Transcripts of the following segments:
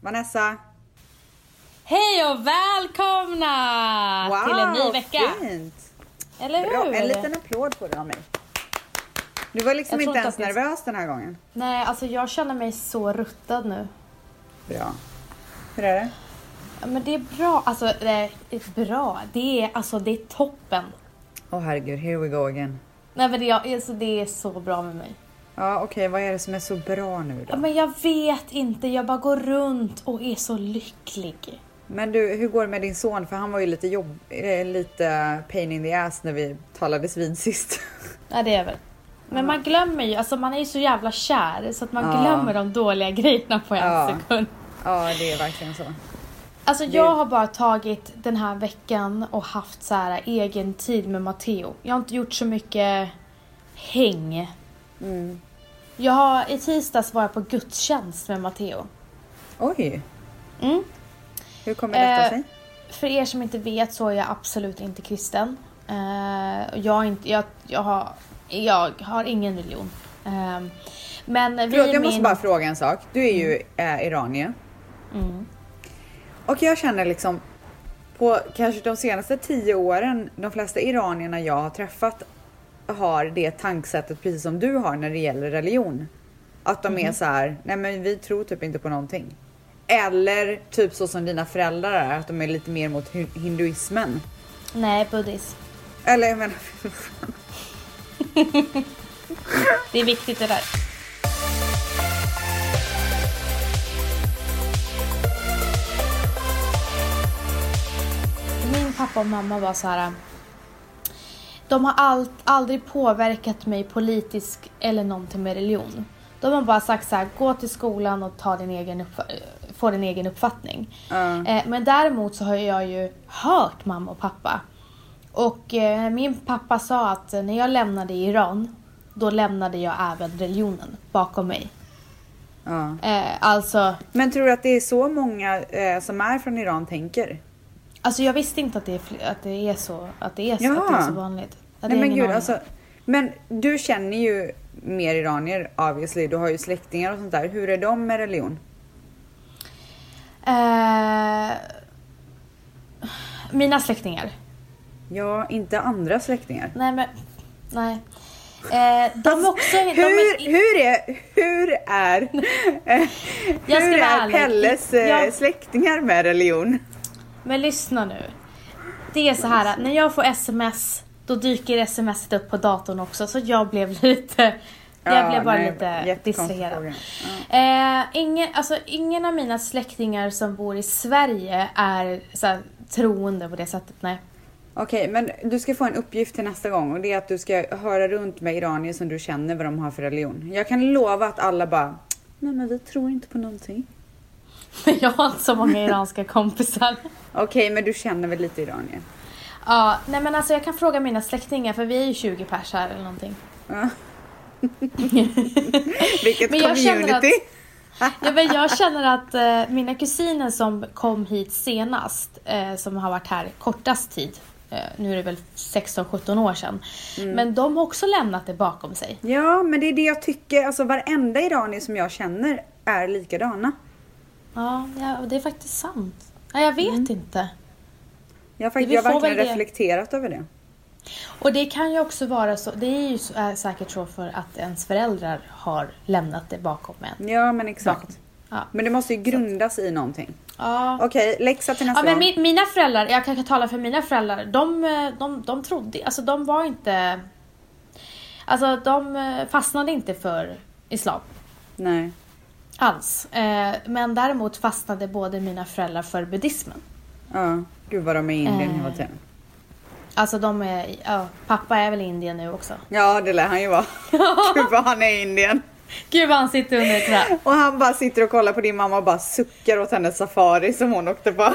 Vanessa! Hej och välkomna Wow, till en ny vecka! fint! Eller hur? Bra, en liten applåd på det av mig. Du var liksom inte ens nervös den här gången. Nej, alltså jag känner mig så ruttad nu. Bra. Hur är det? Ja, Men det är bra, alltså det är bra. Det är, alltså, det är toppen. Åh herregud, here we go again. Nej men det, är- alltså, det är så bra med mig. Ja okej, vad är det som är så bra nu Ja, då? men jag vet inte, jag bara går runt och är så lycklig. Men du, hur går det med din son? För han var ju lite jobb... eh, lite pain in the ass när vi talades vid sist. Ja det är väl. Men man glömmer ju, alltså man är ju så jävla kär så att man Ja. glömmer de dåliga grejerna på en Ja. sekund. ja, det är verkligen så. Alltså Det- jag har bara tagit den här veckan och haft så här egen tid med Matteo. Jag har inte gjort så mycket häng. Mm. Jag har, I tisdags var jag på gudstjänst med Matteo. Oj, Mm. hur kommer detta Eh, sig? För er som inte vet så är jag absolut inte kristen. Eh, jag, inte, jag, jag, har, jag har ingen religion. Eh, men vi Förlåt, jag min... måste bara fråga en sak. Du är ju äh, iranier. Mm. Och jag känner liksom på kanske de senaste tio åren, de flesta iranierna jag har träffat har det tankesättet precis som du har när det gäller religion. Att de är så här, nej men vi tror typ inte på någonting. Eller typ så som dina föräldrar är, att de är lite mer mot hin- hinduismen. Nej, buddhism. Eller jag menar, Det är viktigt det där. Min pappa och mamma var så här. De har allt, aldrig påverkat mig politiskt eller någonting med religion. De har bara sagt så här, gå till skolan och ta din egen få din egen uppfattning. Ja. Eh, men däremot så har jag ju hört mamma och pappa. Och eh, min pappa sa att när jag lämnade Iran, då lämnade jag även religionen bakom mig. ja. Eh, alltså, Men tror du att det är så många eh, som är från Iran tänker? Alltså jag visste inte att det är, att det är så, att det är så, Ja. att det är så vanligt. Hade Nej men gud alltså. Men du känner ju mer iranier obviously. Du har ju släktingar och sånt där. Hur är de med religion? Eh, mina släktingar. Ja, inte andra släktingar. Nej men, nej. Eh, de också, de Hur, är, hur är, hur är, hur är. Pelles eh, släktingar med religion? Men lyssna nu. Det är så här att när jag får sms, då dyker smset upp på datorn också. Så jag blev lite, jag Ja, blev bara nej, lite distraherad. Ja. Eh, ingen, alltså, ingen av mina släktingar som bor i Sverige är så här, troende på det sättet, nej. Okej, men du ska få en uppgift till nästa gång och det är att du ska höra runt med iranier som du känner vad de har för religion. Jag kan lova att alla bara, nej men vi tror inte på någonting. Men jag har inte så många iranska kompisar. Okej, men du känner väl lite iranier? Ja, nej men alltså jag kan fråga mina släktingar för vi är ju 20 pers här eller någonting. Ja. Vilket Men jag känner community! Ja, men jag känner att eh, mina kusiner som kom hit senast, eh, som har varit här kortast tid, eh, nu är det väl 16-17 år sedan, Mm. men de har också lämnat det bakom sig. Ja, men det är det jag tycker. Alltså varenda iranier som jag känner är likadana. Ja, ja det är faktiskt sant. Ja, jag vet Mm. inte. Jag har, fakt- jag har verkligen det. reflekterat över det. Och det kan ju också vara så, det är ju så, är säkert så för att ens föräldrar har lämnat det bakom en. Ja, men exakt. Ja. Men det måste ju grundas i någonting. Ja. Okej, läxa till nästa Ja men min, mina föräldrar, jag kan tala för mina föräldrar, de, eh, de, de trodde, alltså de var inte... Alltså de eh, fastnade inte för islam Nej. Alls. Eh, men däremot fastnade både mina föräldrar för buddhismen. Ja, gud vad de är i Indien Eh. hela tiden. Alltså de är, ja, pappa är väl i Indien nu också. Ja, det lär han ju vara. gud vad han är i Indien. Gud vad han sitter under ett träd. Och han bara sitter och kollar på din mamma och bara suckar åt hennes safari som hon åkte på.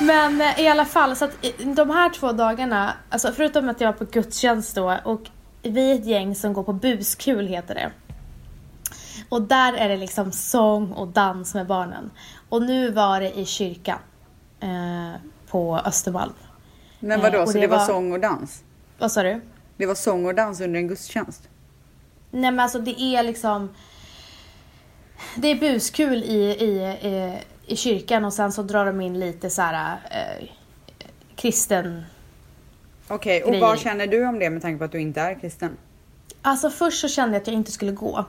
Men eh, i alla fall, så att de här två dagarna, alltså förutom att jag var på gudstjänst då och vi är ett gäng som går på buskul heter det. Och där är det liksom sång och dans med barnen. Och nu var det i kyrkan eh, på Östermalm. Men vadå, Eh, så det det var var- sång och dans? Vad sa du? Det var sång och dans under en gudstjänst? Nej men alltså det är liksom... Det är buskul i, i, i, i kyrkan och sen så drar de in lite så här eh, kristen... Okej, och Grejer. vad känner du om det med tanke på att du inte är kristen? Alltså först så kände jag att jag inte skulle gå.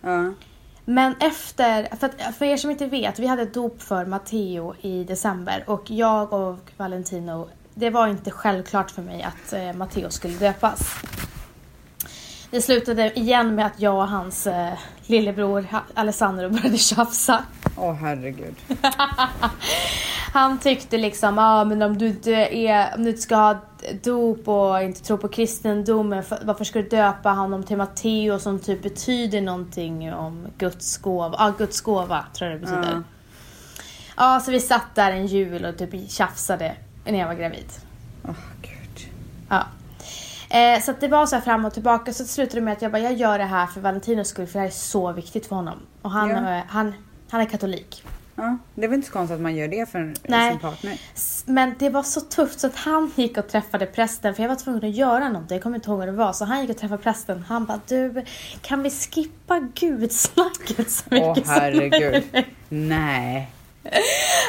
Ja. Men efter, för, att, för er som inte vet, vi hade ett dop för Matteo i december och jag och Valentino, det var inte självklart för mig att eh, Matteo skulle döpas. Det slutade igen med att jag och hans eh, lillebror Alessandro började tjafsa. Åh herregud. Han tyckte liksom, ja ah, men om du inte är, om du inte ska ha dop och inte tror på kristendomen, för- varför ska du döpa honom till Matteo som typ betyder någonting om Guds gåva, ja Guds gåva tror jag det betyder. Ja. Ja, så vi satt där en jul och typ tjafsade när jag var gravid. Åh gud. Ja. Eh, så det var så här fram och tillbaka så det slutade med att jag bara, jag gör det här för Valentinos skull för det här är så viktigt för honom. Och han, eh, han, han är katolik. Ja, det är väl inte så konstigt att man gör det för Nej. sin partner. Men det var så tufft så att han gick och träffade prästen för jag var tvungen att göra något. Jag kommer inte ihåg vad det var. Så han gick och träffade prästen. Han bara du, kan vi skippa gudsnacket så Åh mycket som herregud. möjligt?" Nej.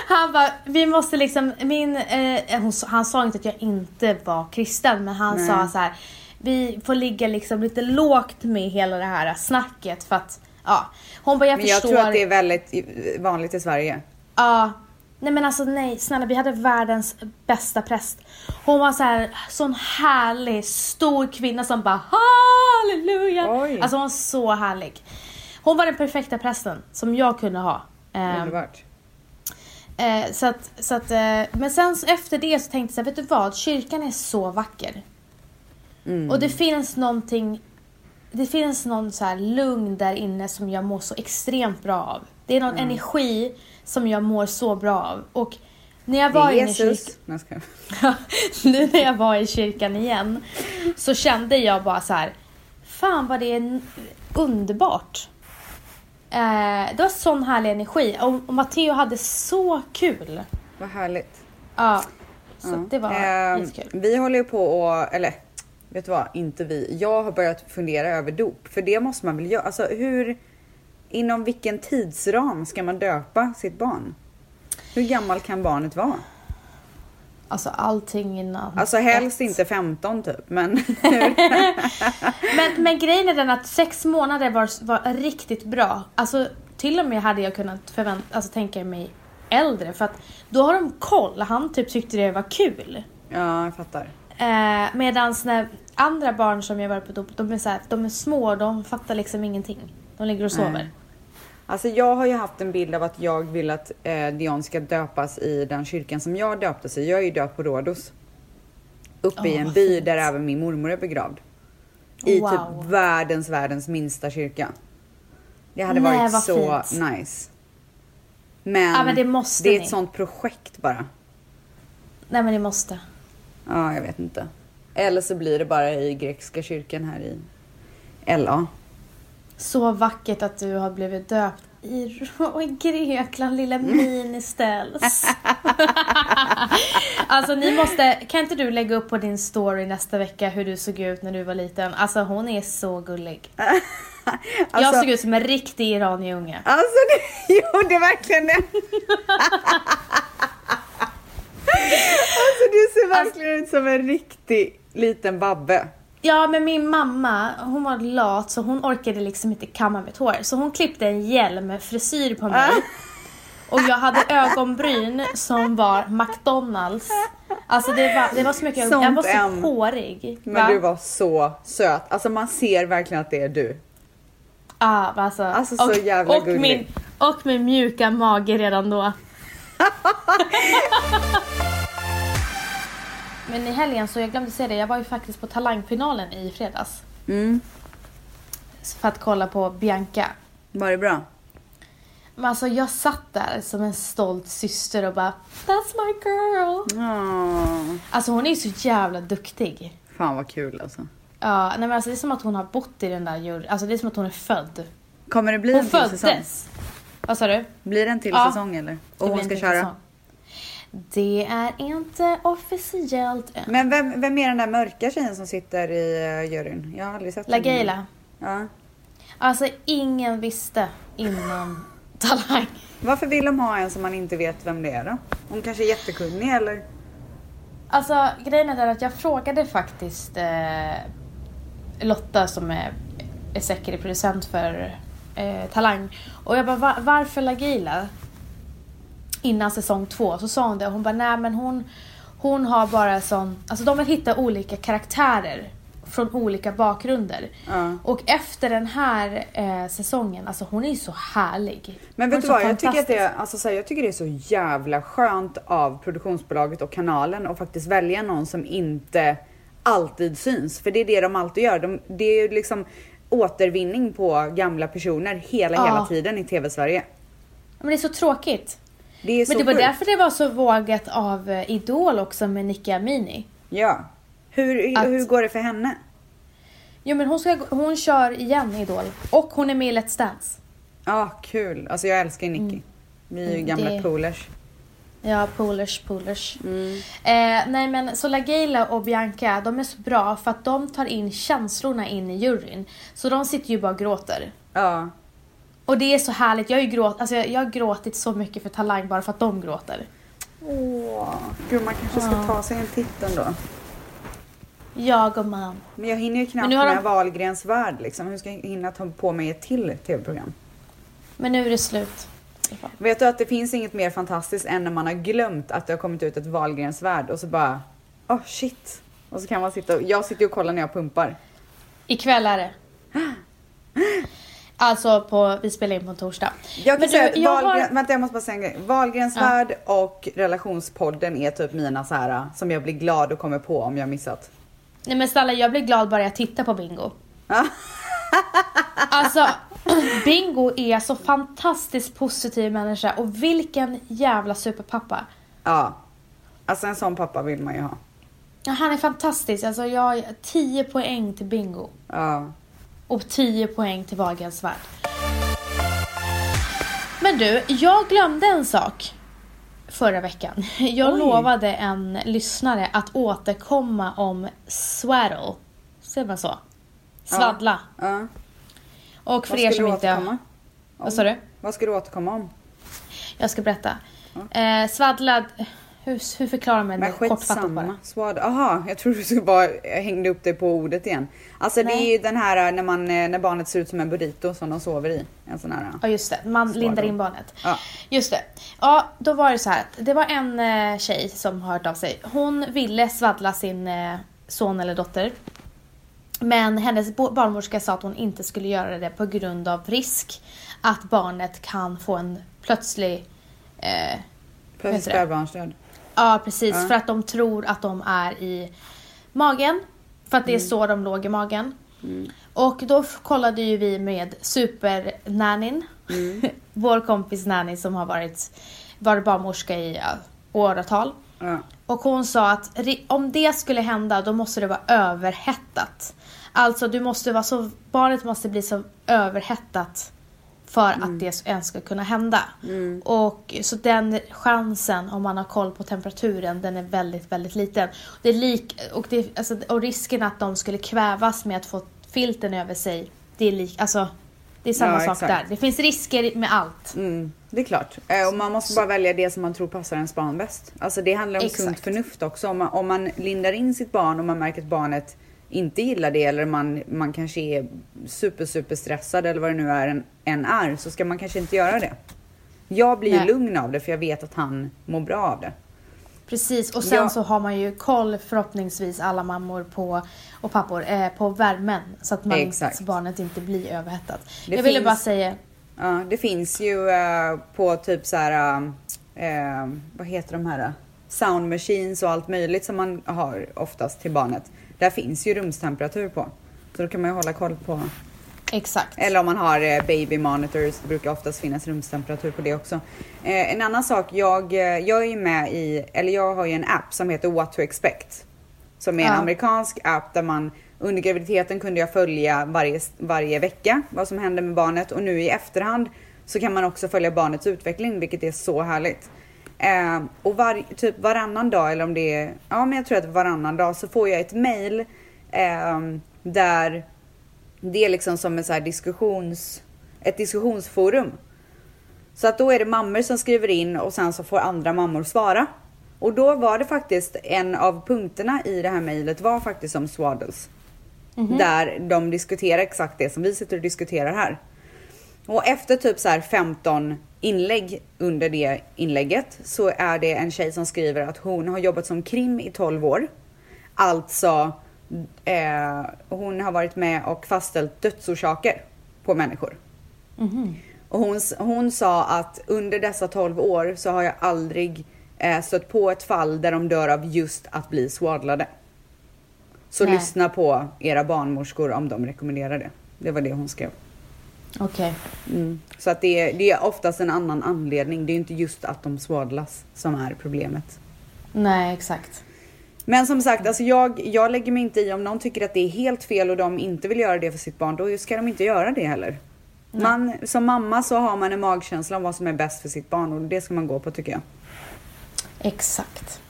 Han bara, vi måste liksom, min, eh, hon, han sa inte att jag inte var kristen men han Nej. sa så här. Vi får ligga liksom lite lågt med hela det här snacket för att, ja. Hon bara, jag Men jag förstår. tror att det är väldigt vanligt i Sverige. Ja. Nej men alltså nej, snälla vi hade världens bästa präst. Hon var så här, sån härlig, stor kvinna som bara halleluja. Oj. Alltså hon var så härlig. Hon var den perfekta prästen som jag kunde ha. Ehm, Underbart. eh, så att, så att, eh, men sen så efter det så tänkte jag, vet du vad? Kyrkan är så vacker. Mm. Och det finns någonting, det finns någon så här lugn där inne som jag mår så extremt bra av. Det är någon Mm. energi som jag mår så bra av. Och när jag Det var är inne i kyrkan, nu när jag var i kyrkan igen, så kände jag bara så här, fan vad det är underbart. Eh, det var sån härlig energi och, och Matteo hade så kul. Vad härligt. Ja, så Ja. det var Ehm, jättekul. Vi håller ju på och, eller vet du vad, inte vi. Jag har börjat fundera över dop. För det måste man väl göra. Alltså hur, inom vilken tidsram ska man döpa sitt barn? Hur gammal kan barnet vara? Alltså allting innan. Alltså helst ett. inte 15 typ, men Men, men grejen är den att sex månader var, var riktigt bra. Alltså till och med hade jag kunnat förvänta, alltså, tänka mig äldre för att då har de koll. Han typ tyckte det var kul. ja, jag fattar. Eh, Medan när andra barn som jag var på dop, de är, så här, de är små, de fattar liksom ingenting. De ligger och sover. Nej. Alltså jag har ju haft en bild av att jag vill att eh, Dion ska döpas i den kyrkan som jag döptes i. Jag är ju döpt på Rhodos. Uppe i Åh, en by fint. där även min mormor är begravd. I Wow. typ världens, världens minsta kyrka. Det hade Nej, varit så fint. nice. Men, Ja, men det det är ni. ett sånt projekt bara. Nej men det måste. Ja, jag vet inte. Eller så blir det bara i grekiska kyrkan här i LA. Så vackert att du har blivit döpt i, i Grekland, lilla ministälls. alltså ni måste, kan inte du lägga upp på din story nästa vecka hur du såg ut när du var liten? Alltså hon är så gullig. jag Alltså- såg ut som en riktig iranier-unge. Alltså, det gjorde verkligen det. Alltså, du ser verkligen ut som en riktig liten babbe. Ja men min mamma, hon var lat så hon orkade liksom inte kamma mitt hår. Så hon klippte en hjälmfrisyr på mig. Och jag hade ögonbryn som var McDonalds. Alltså det var, det var så mycket ögon- Jag var Sånt så en. hårig. Men va? du var så söt. Alltså man ser verkligen att det är du. Ja, alltså, Alltså, så jävla och gullig. min, och min mjuka mage redan då. Men i helgen så, jag glömde säga det, jag var ju faktiskt på talangfinalen i fredags. Mm. För att kolla på Bianca. Var det bra? Men alltså jag satt där som en stolt syster och bara That's my girl. Åh, Alltså hon är ju så jävla duktig. fan vad kul alltså. Ja, nej men alltså det är som att hon har bott i den där juryn. Alltså det är som att hon är född. Kommer det bli Hon en till säsong? Vad sa du? Blir det en till Ja. säsong eller? Och hon ska köra? säsong. Det är inte officiellt än. Men vem, vem är den där mörka tjejen som sitter i uh, juryn? Jag har aldrig sett henne. LaGayla. Ja. Alltså ingen visste innan Talang. Varför vill de ha en som man inte vet vem det är då? Hon kanske är jättekunnig eller? Alltså grejen är där att jag frågade faktiskt eh, Lotta som är, är säker producent för eh, Talang. Och jag bara "Va- varför Lagila? Innan säsong två så sa hon det hon bara nej men hon Hon har bara sån, alltså de vill hitta olika karaktärer från olika bakgrunder. Ja. Och efter den här eh, säsongen, alltså hon är ju så härlig. Men vet du vad? Jag tycker, att det, alltså, så här, jag tycker det är så jävla skönt av produktionsbolaget och kanalen att faktiskt välja någon som inte alltid syns. För det är det de alltid gör. De, det är ju liksom återvinning på gamla personer hela, hela Ja. tiden i TV-Sverige. Men det är så tråkigt. Det är så Men det var sjukt. därför det var så vågat av eh, Idol också med Nicki Amini. Ja. Hur, Att- hur går det för henne? Jo men hon, ska, hon kör igen Idol. Och hon är med i Let's Dance. Ja, kul. Alltså jag älskar Nicky. Vi är ju Mm, gamla det- polers. Ja, polers, polers. Mm. Eh, nej men så Lagila och Bianca, de är så bra för att de tar in känslorna in i juryn. Så de sitter ju bara och gråter. Ja. Och det är så härligt. Jag har ju gråt, alltså jag, jag har gråtit så mycket för Talang bara för att de gråter. Åh, gud man kanske ska Ja. ta sig en titt ändå. Jag och man. Men jag hinner ju knappt har med de- Wahlgrens värld liksom. Hur ska jag hinna ta på mig ett till tv-program? Men nu är det slut. Vet du att det finns inget mer fantastiskt än när man har glömt att det har kommit ut ett Wahlgrens värld och så bara, oh shit. Och så kan man sitta och, jag sitter och kollar när jag pumpar. Ikväll är det. Alltså på, vi spelar in på en torsdag. Jag kan Men säga du, att jag har- Wahlgren, vänta jag måste bara säga en grej. Wahlgrens Ja. och relationspodden är typ mina så här som jag blir glad och kommer på om jag missat. Nej men snälla jag blir glad bara jag tittar på Bingo. Alltså Bingo är så fantastiskt positiv människa och vilken jävla superpappa. Ja. Alltså en sån pappa vill man ju ha. Ja, Han är fantastisk, alltså jag har 10 poäng till Bingo. Ja. Och 10 poäng till Wahlgrens värld. Men du, jag glömde en sak förra veckan. Jag Oj. lovade en lyssnare att återkomma om swaddle. Säger man så? Svaddla. ja. Och för er som inte... Vad sa du? Vad ska du återkomma om? Jag ska berätta. Eh, svaddlad... Hur, hur förklarar man det kortfattat bara? Swad. Aha, jag trodde du skulle bara hängde upp dig på ordet igen. Alltså det Nej. är ju den här när, man, eh, när barnet ser ut som en burrito som de sover i. En sån här. Ja just det, man lindar in barnet. Ja. Just det. Ja, då var det så här. att Det var en eh, tjej som har hört av sig. Hon ville svaddla sin eh, son eller dotter. Men hennes barnmorska sa att hon inte skulle göra det på grund av risk att barnet kan få en plötslig... Eh, det? spädbarnsdöd. ja, precis. Ja. För att de tror att de är i magen. För att det är Mm. så de låg i magen. Och då kollade ju vi med supernannyn. Mm. Vår kompis nanny som har varit, varit barnmorska i ja, åratal. Ja. Och hon sa att om det skulle hända då måste det vara överhettat. Alltså du måste vara så, barnet måste bli så överhettat för att det ens ska kunna hända. Och så den chansen om man har koll på temperaturen den är väldigt, väldigt liten. Det är lik, och, det, alltså, och risken att de skulle kvävas med att få filten över sig, det är lik, alltså det är samma Ja, sak exakt. där. Det finns risker med allt. Mm, det är klart. Eh, Och man måste bara välja det som man tror passar ens barn bäst. Alltså det handlar om Exakt. sunt förnuft också. Om man, om man lindar in sitt barn och man märker att barnet inte gillar det eller man, man kanske är super super stressad eller vad det nu är än, än är så ska man kanske inte göra det. Jag blir ju lugn av det för jag vet att han mår bra av det. Precis, och sen Ja. så har man ju koll förhoppningsvis alla mammor på, och pappor eh, på värmen så att man, Exakt. så barnet inte blir överhettat. Det jag ville finns- bara säga, Ja, det finns ju eh, på typ så här, eh, vad heter de här? Sound machines och allt möjligt som man har oftast till barnet. Där finns ju rumstemperatur på. Så då kan man ju hålla koll på. exakt. Eller om man har eh, baby monitors, det brukar oftast finnas rumstemperatur på det också. Eh, en annan sak, jag, eh, jag är ju med i, eller jag har ju en app som heter What to expect. Som är en Ja. amerikansk app där man under graviditeten kunde jag följa varje, varje vecka vad som hände med barnet och nu i efterhand så kan man också följa barnets utveckling vilket är så härligt. Eh, och var, typ varannan dag eller om det är, ja men jag tror att varannan dag så får jag ett mail eh, där det är liksom som ett, så diskussions, ett diskussionsforum. Så att då är det mammor som skriver in och sen så får andra mammor svara. Och då var det faktiskt en av punkterna i det här mejlet var faktiskt om swaddles. Där de diskuterar exakt det som vi sitter och diskuterar här. Och efter typ så här 15 inlägg under det inlägget så är det en tjej som skriver att hon har jobbat som krim i 12 år. Alltså, eh, hon har varit med och fastställt dödsorsaker på människor. Och hon, hon sa att under dessa 12 år så har jag aldrig eh, stött på ett fall där de dör av just att bli swadlade. Så Nej. lyssna på era barnmorskor om de rekommenderar det. Det var det hon skrev. Okej. Mm. Så att det, är- det är oftast en annan anledning. Det är inte just att de swadlas som är problemet. Nej, exakt. Men som sagt, alltså jag, jag lägger mig inte i om någon tycker att det är helt fel och de inte vill göra det för sitt barn. Då ska de inte göra det heller. Man, som mamma så har man en magkänsla om vad som är bäst för sitt barn och det ska man gå på tycker jag. Exakt.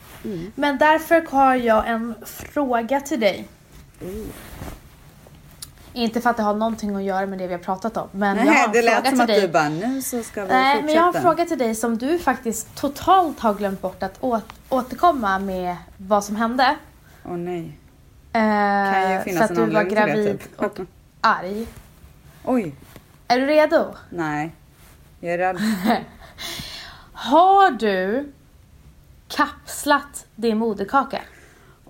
Men därför har jag en fråga till dig. Inte för att det har någonting att göra med det vi har pratat om. Men jag har Nej, det lät som att dig. du bara, nu så ska vi Nej, fortsätta. men jag har en fråga till dig som du faktiskt totalt har glömt bort att återkomma med vad som hände. Åh nej. Eh, Kan ju finnas för att du var till det, gravid typ. och arg. Oj, Är du redo? nej. Jag är rädd. Har du kapslat din moderkaka?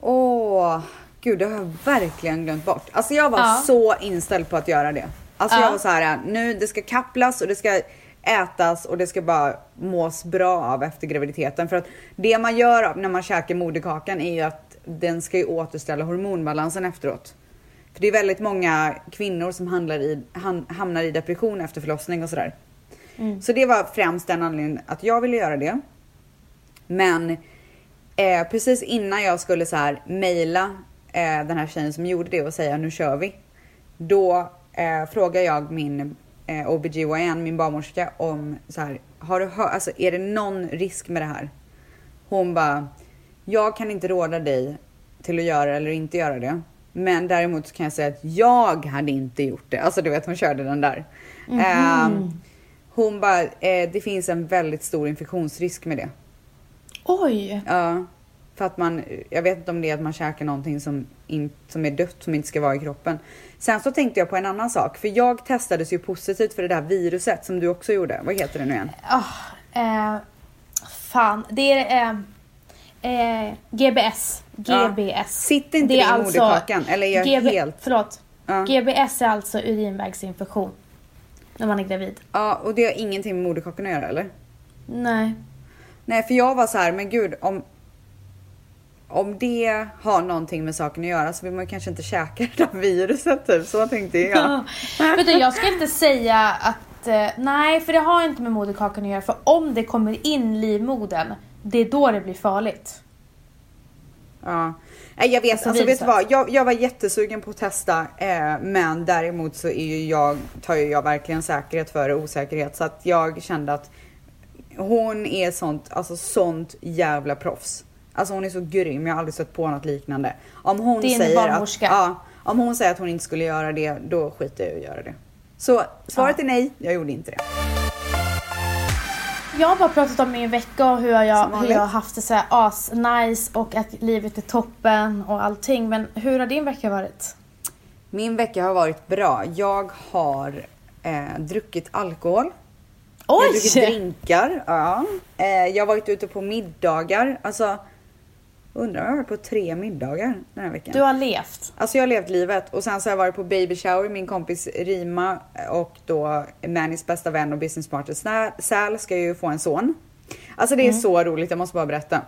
Åh, gud det har jag verkligen glömt bort. Alltså jag var Ja. så inställd på att göra det. Alltså Ja. jag var så här, nu det ska kapplas och det ska ätas och det ska bara mås bra av efter graviditeten. För att det man gör när man käkar moderkakan är ju att den ska ju återställa hormonbalansen efteråt. För det är väldigt många kvinnor som handlar i, han, hamnar i depression efter förlossning och sådär. Så det var främst den anledningen att jag ville göra det. Men eh, precis innan jag skulle så här mejla eh, den här tjejen som gjorde det och säga nu kör vi. Då eh, frågar jag min eh, OBGYN, min barnmorska om så här, har du hört, alltså är det någon risk med det här? Hon bara, jag kan inte råda dig till att göra eller inte göra det. Men däremot så kan jag säga att jag hade inte gjort det. Alltså du vet hon körde den där. Ehm, hon bara, eh, det finns en väldigt stor infektionsrisk med det. Oj! Ja, för att man, jag vet inte om det är att man käkar någonting som, in, som är dött som inte ska vara i kroppen. Sen så tänkte jag på en annan sak, för jag testades ju positivt för det där viruset som du också gjorde. Vad heter det nu igen? Ah, eh, fan, det är eh, eh, GBS. Ja. GBS. Sitter inte det, i moderkakan? Eller är jag GB, helt... Förlåt. Ja. GBS är alltså urinvägsinfektion. När man är gravid. Ja, och det har ingenting med moderkakan att göra eller? Nej. Nej, för jag var så här, men gud om om det har någonting med saken att göra så vill man kanske inte käka det där viruset typ. Så tänkte jag. Vet du, jag ska inte säga att eh, nej, för det har inte med moderkakan att göra. För om det kommer in livmodern, det är då det blir farligt. Ja. Nej, jag vet, Alltså, alltså, vet du vad? Jag, jag var jättesugen på att testa, eh, men däremot så är ju jag, tar ju jag verkligen säkerhet före osäkerhet. Så att jag kände att hon är sånt, alltså sånt jävla proffs. Alltså hon är så grym, jag har aldrig stött på något liknande. Om hon Din säger att, barnmorska. ja, om hon säger att hon inte skulle göra det, då skiter jag i att göra det. Så svaret Ja. är nej, jag gjorde inte det. Jag har bara pratat om min vecka och hur jag, hur jag har haft det så här as nice och att livet är toppen och allting. Men hur har din vecka varit? Min vecka har varit bra. Jag har eh, druckit alkohol. Jag har druckit Oj! drinkar. Ja. Eh, jag har varit ute på middagar. Alltså, undrar om jag har varit på tre middagar den här veckan. Du har levt. Alltså jag har levt livet och sen så har jag varit på baby shower. Min kompis Rima och då Mannys bästa vän och businesspartner Sä- Sal ska ju få en son. Alltså det är så roligt, jag måste bara berätta.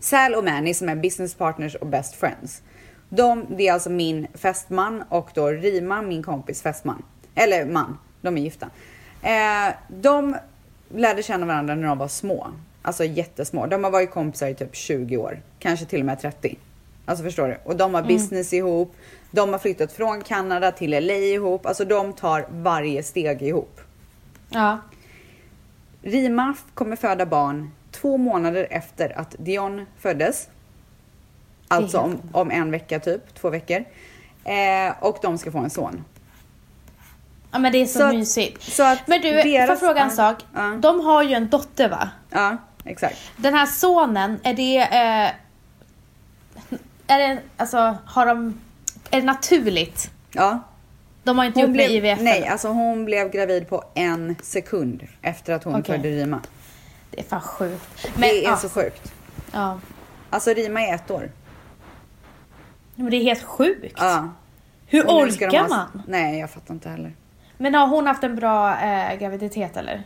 Sal och Manny som är business partners och best friends. De, det är alltså min fästman och då Rima, min kompis fästman. Eller man, de är gifta. Eh, de lärde känna varandra när de var små. Alltså jättesmå. De har varit kompisar i typ 20 år. Kanske till och med 30. Alltså förstår du? Och de har business ihop. De har flyttat från Kanada till LA ihop. Alltså de tar varje steg ihop. Ja. Rima kommer föda barn två månader efter att Dion föddes. Alltså om, om en vecka typ, två veckor. Eh, och de ska få en son. Ja men det är så, Så att- mysigt. så att men du, får jag fråga en sak? ja. De har ju en dotter va? Ja, exakt. Den här sonen, är det... Eh, är det, alltså, har de... Är det naturligt? Ja. De har inte gjort med IVF? nej, eller? alltså hon blev gravid på en sekund efter att hon Okej. födde Rima. Det är fan sjukt. Men, det är ja, så sjukt. Ja. Alltså Rima är ett år. Men det är helt sjukt. Ja. Hur orkar ha- man? Nej, jag fattar inte heller. Men har hon haft en bra eh, graviditet eller?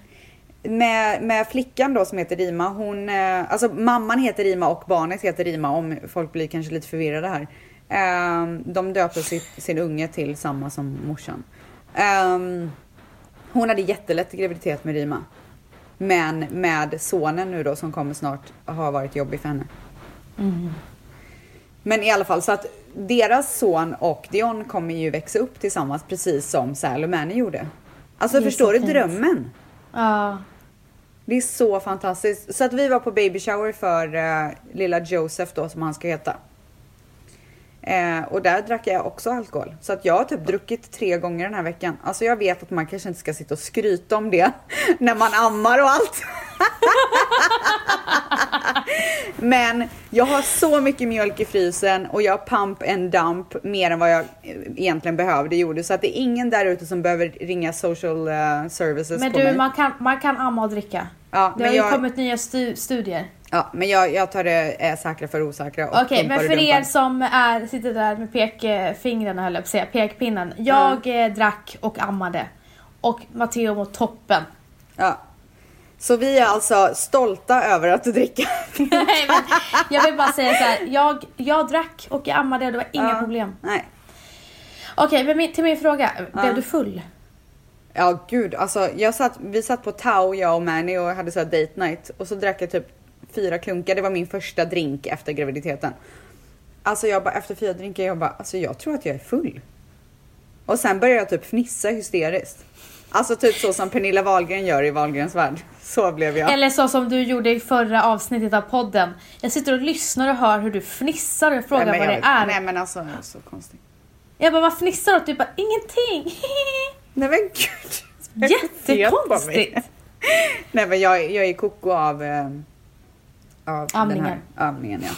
Med, med flickan då som heter Rima, hon, eh, alltså mamman heter Rima och barnet heter Rima om folk blir kanske lite förvirrade här. Eh, de döpte sitt, sin unge till samma som morsan. Eh, hon hade jättelätt graviditet med Rima. Men med sonen nu då som kommer snart har varit jobbig för henne. Men i alla fall så att deras son och Dion kommer ju växa upp tillsammans precis som Sal och Manny gjorde. Alltså förstår du fint. drömmen? Ja. Det är så fantastiskt. Så att vi var på baby shower för eh, lilla Joseph då som han ska heta. Eh, och där drack jag också alkohol. Så att jag har typ druckit tre gånger den här veckan. Alltså jag vet att man kanske inte ska sitta och skryta om det när man ammar och allt. Men jag har så mycket mjölk i frysen och jag pump and dump mer än vad jag eh, egentligen behövde gjorde. Så att det är ingen där ute som behöver ringa social eh, services Men på du, mig. man kan, man kan amma och dricka. Ja, Det har ju jag- kommit nya stu- studier. Ja, men jag, jag tar det eh, säkra för osäkra. Okej, pumpar men för er som är, sitter där med pekfingrarna höll jag på att säga, pekpinnen. Jag eh, drack och ammade. Och Matteo mot toppen. Ja. Så vi är alltså stolta över att dricka. Nej, men jag vill bara säga så här. Jag, jag drack och jag ammade och det var inga Ja. problem. Nej. Okej, men min, till min fråga. Blev Ja. du full? Ja, gud. Alltså, jag satt, vi satt på Tao, jag och Manny och hade så här date night. Och så drack jag typ fyra klunkar. Det var min första drink efter graviditeten. Alltså jag bara, efter fyra drinkar, jag bara, alltså jag tror att jag är full. Och sen började jag typ fnissa hysteriskt. Alltså typ så som Pernilla Wahlgren gör i Wahlgrens värld. Så blev jag. Eller så som du gjorde i förra avsnittet av podden. Jag sitter och lyssnar och hör hur du fnissar och jag frågar nej, vad det är. Nej men alltså, så konstigt. Jag bara, vad fnissar du åt? Du bara, ingenting. Nej men gud. Jättekonstigt. Nej men jag, jag är koko av, eh, av Amningen. den här amningen. Ja.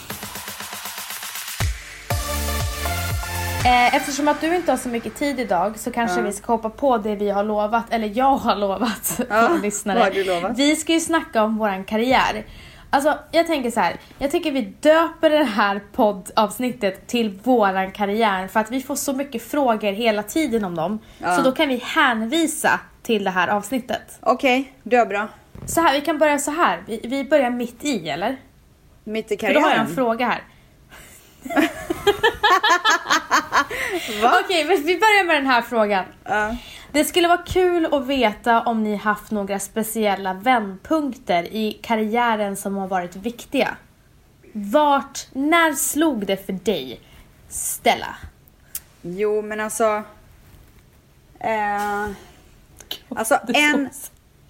Eh, Eftersom att du inte har så mycket tid idag så kanske Ja. vi ska hoppa på det vi har lovat, eller jag har lovat Ja, lyssnare. vad har du lovat? Vi ska ju snacka om våran karriär. Alltså jag tänker så här. jag tycker vi döper det här poddavsnittet till våran karriär för att vi får så mycket frågor hela tiden om dem. Ja. Så då kan vi hänvisa till det här avsnittet. Okej, du är bra. Så här, vi kan börja så här. Vi, vi börjar mitt i eller? Mitt i För då har jag en karriären. fråga här. Okej, men vi börjar med den här frågan. Ja. Det skulle vara kul att veta om ni haft några speciella vändpunkter i karriären som har varit viktiga. Vart, när slog det för dig, Stella? Jo men alltså. Eh, alltså en.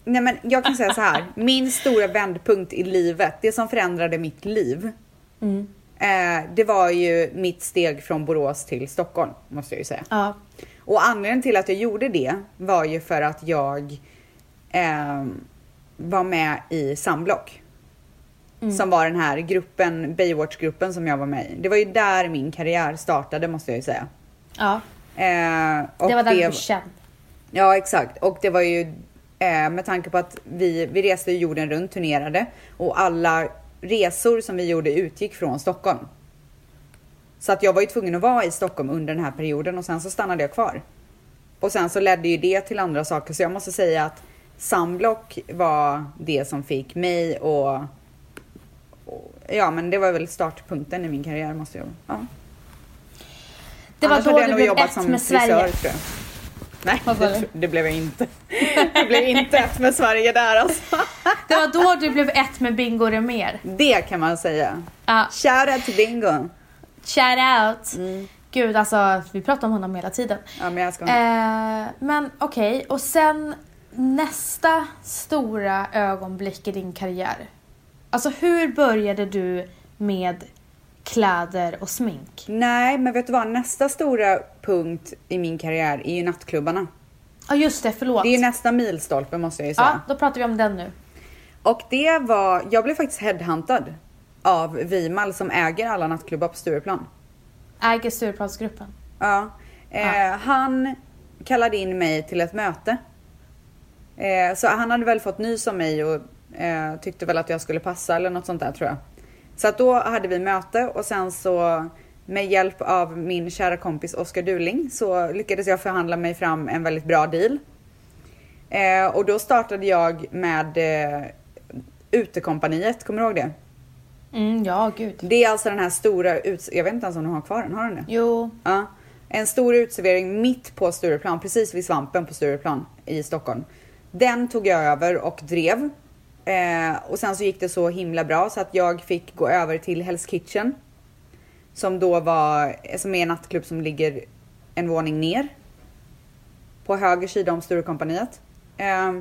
Nej men jag kan säga så här. Min stora vändpunkt i livet, det som förändrade mitt liv. Mm. Eh, det var ju mitt steg från Borås till Stockholm måste jag ju säga. Ja. Och anledningen till att jag gjorde det var ju för att jag ehm, var med i Samblock. Som var den här gruppen, Baywatch-gruppen som jag var med i. Det var ju där min karriär startade måste jag ju säga. ja. Eh, Det var där du blev känd. Ja exakt och det var ju eh, med tanke på att vi, vi reste jorden runt, turnerade och alla resor som vi gjorde utgick från Stockholm. Så att jag var ju tvungen att vara i Stockholm under den här perioden och sen så stannade jag kvar. Och sen så ledde ju det till andra saker så jag måste säga att Samblock var det som fick mig och, och ja men det var väl startpunkten i min karriär måste jag ja. Det var Annars då jag du blev jobbat ett som med frisör, Sverige. tror jag. Nej, det, det? blev jag inte. Det blev inte ett med Sverige där alltså. Det var då du blev ett med Bingo Rimér. Det kan man säga. Ja, Shoutout till Bingo. Shout out. Mm. Gud alltså, vi pratar om honom hela tiden. Ja men jag ska honom. Eh, men okej, och sen nästa stora ögonblick i din karriär. Alltså hur började du med kläder och smink? Nej men vet du vad, nästa stora punkt i min karriär är ju nattklubbarna. Ja just det, förlåt. Det är nästa milstolpe måste jag ju säga. Ja, då pratar vi om den nu. Och det var, jag blev faktiskt headhuntad av Vimal som äger alla nattklubbar på Stureplan. Äger Stureplansgruppen. Ja. Eh, Han kallade in mig till ett möte. Eh, så han hade väl fått nys om mig och eh, tyckte väl att jag skulle passa eller något sånt där tror jag. Så att då hade vi möte och sen så med hjälp av min kära kompis Oskar Duling så lyckades jag förhandla mig fram en väldigt bra deal. Eh, och då startade jag med eh, Utekompaniet, kommer du ihåg det? Mm, ja, gud. Det är alltså den här stora, ut- jag vet inte ens om de har kvar den, har den det? Jo. Ja. En stor utservering mitt på Stureplan, precis vid Svampen på Stureplan i Stockholm. Den tog jag över och drev. Eh, och sen så gick det så himla bra så att jag fick gå över till Hell's Kitchen. Som då var, som är en nattklubb som ligger en våning ner. På höger sida om Sturecompagniet. Eh,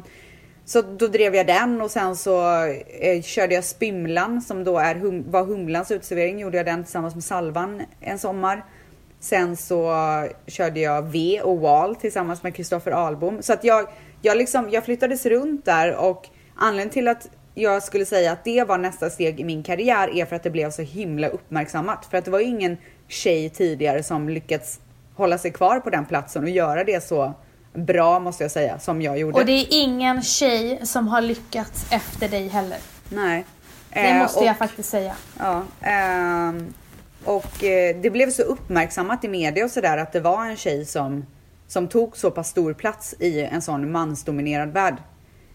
så då drev jag den och sen så eh, körde jag Spymlan som då är hum var Humlans utservering. Gjorde jag den tillsammans med Salvan en sommar. Sen så körde jag V och Wall tillsammans med Kristoffer Albom. Så att jag, jag, liksom, jag flyttades runt där och anledningen till att jag skulle säga att det var nästa steg i min karriär är för att det blev så himla uppmärksammat. För att det var ju ingen tjej tidigare som lyckats hålla sig kvar på den platsen och göra det så bra måste jag säga som jag gjorde. Och det är ingen tjej som har lyckats efter dig heller. Nej. Det Eh, måste och- jag faktiskt säga. Ja, ehm, och eh, det blev så uppmärksammat i media och sådär att det var en tjej som, som tog så pass stor plats i en sån mansdominerad värld.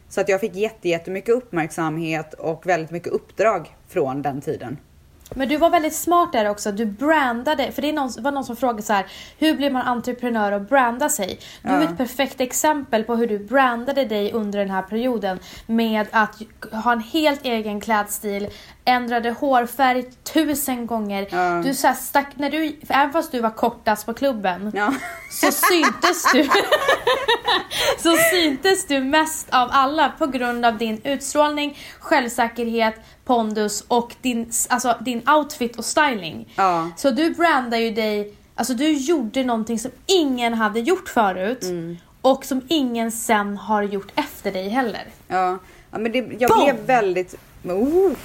Så att jag fick jätte, jättemycket uppmärksamhet och väldigt mycket uppdrag från den tiden. Men du var väldigt smart där också. Du brandade, för det är någon, var någon som frågade så här, hur blir man entreprenör och branda sig? Du är Ja. ett perfekt exempel på hur du brandade dig under den här perioden med att ha en helt egen klädstil, ändrade hårfärg tusen gånger. Ja. Du så här stack, när du, även fast du var kortast på klubben Ja, så syntes du Så syntes du mest av alla på grund av din utstrålning, självsäkerhet, pondus och din, alltså, din outfit och styling. Ja. Så du brandar ju dig, alltså du gjorde någonting som ingen hade gjort förut Mm. och som ingen sen har gjort efter dig heller. ja. ja men det, jag Boom! blev väldigt... Oh,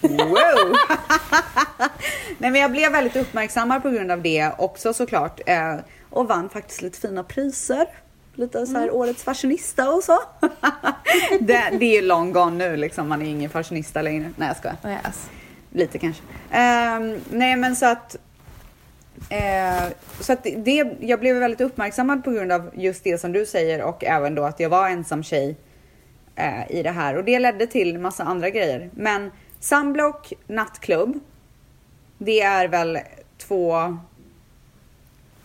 wow! Nej men jag blev väldigt uppmärksammad på grund av det också såklart. Eh, och vann faktiskt lite fina priser. Lite så här årets fashionista och så. det, det är ju long gone nu liksom, man är ingen fashionista längre. Nej jag skojar. Yes. Lite kanske. Ehm, nej men så att eh, så att det, jag blev väldigt uppmärksammad på grund av just det som du säger och även då att jag var ensam tjej eh, i det här och det ledde till massa andra grejer. Men Sunblock nattklubb. Det är väl två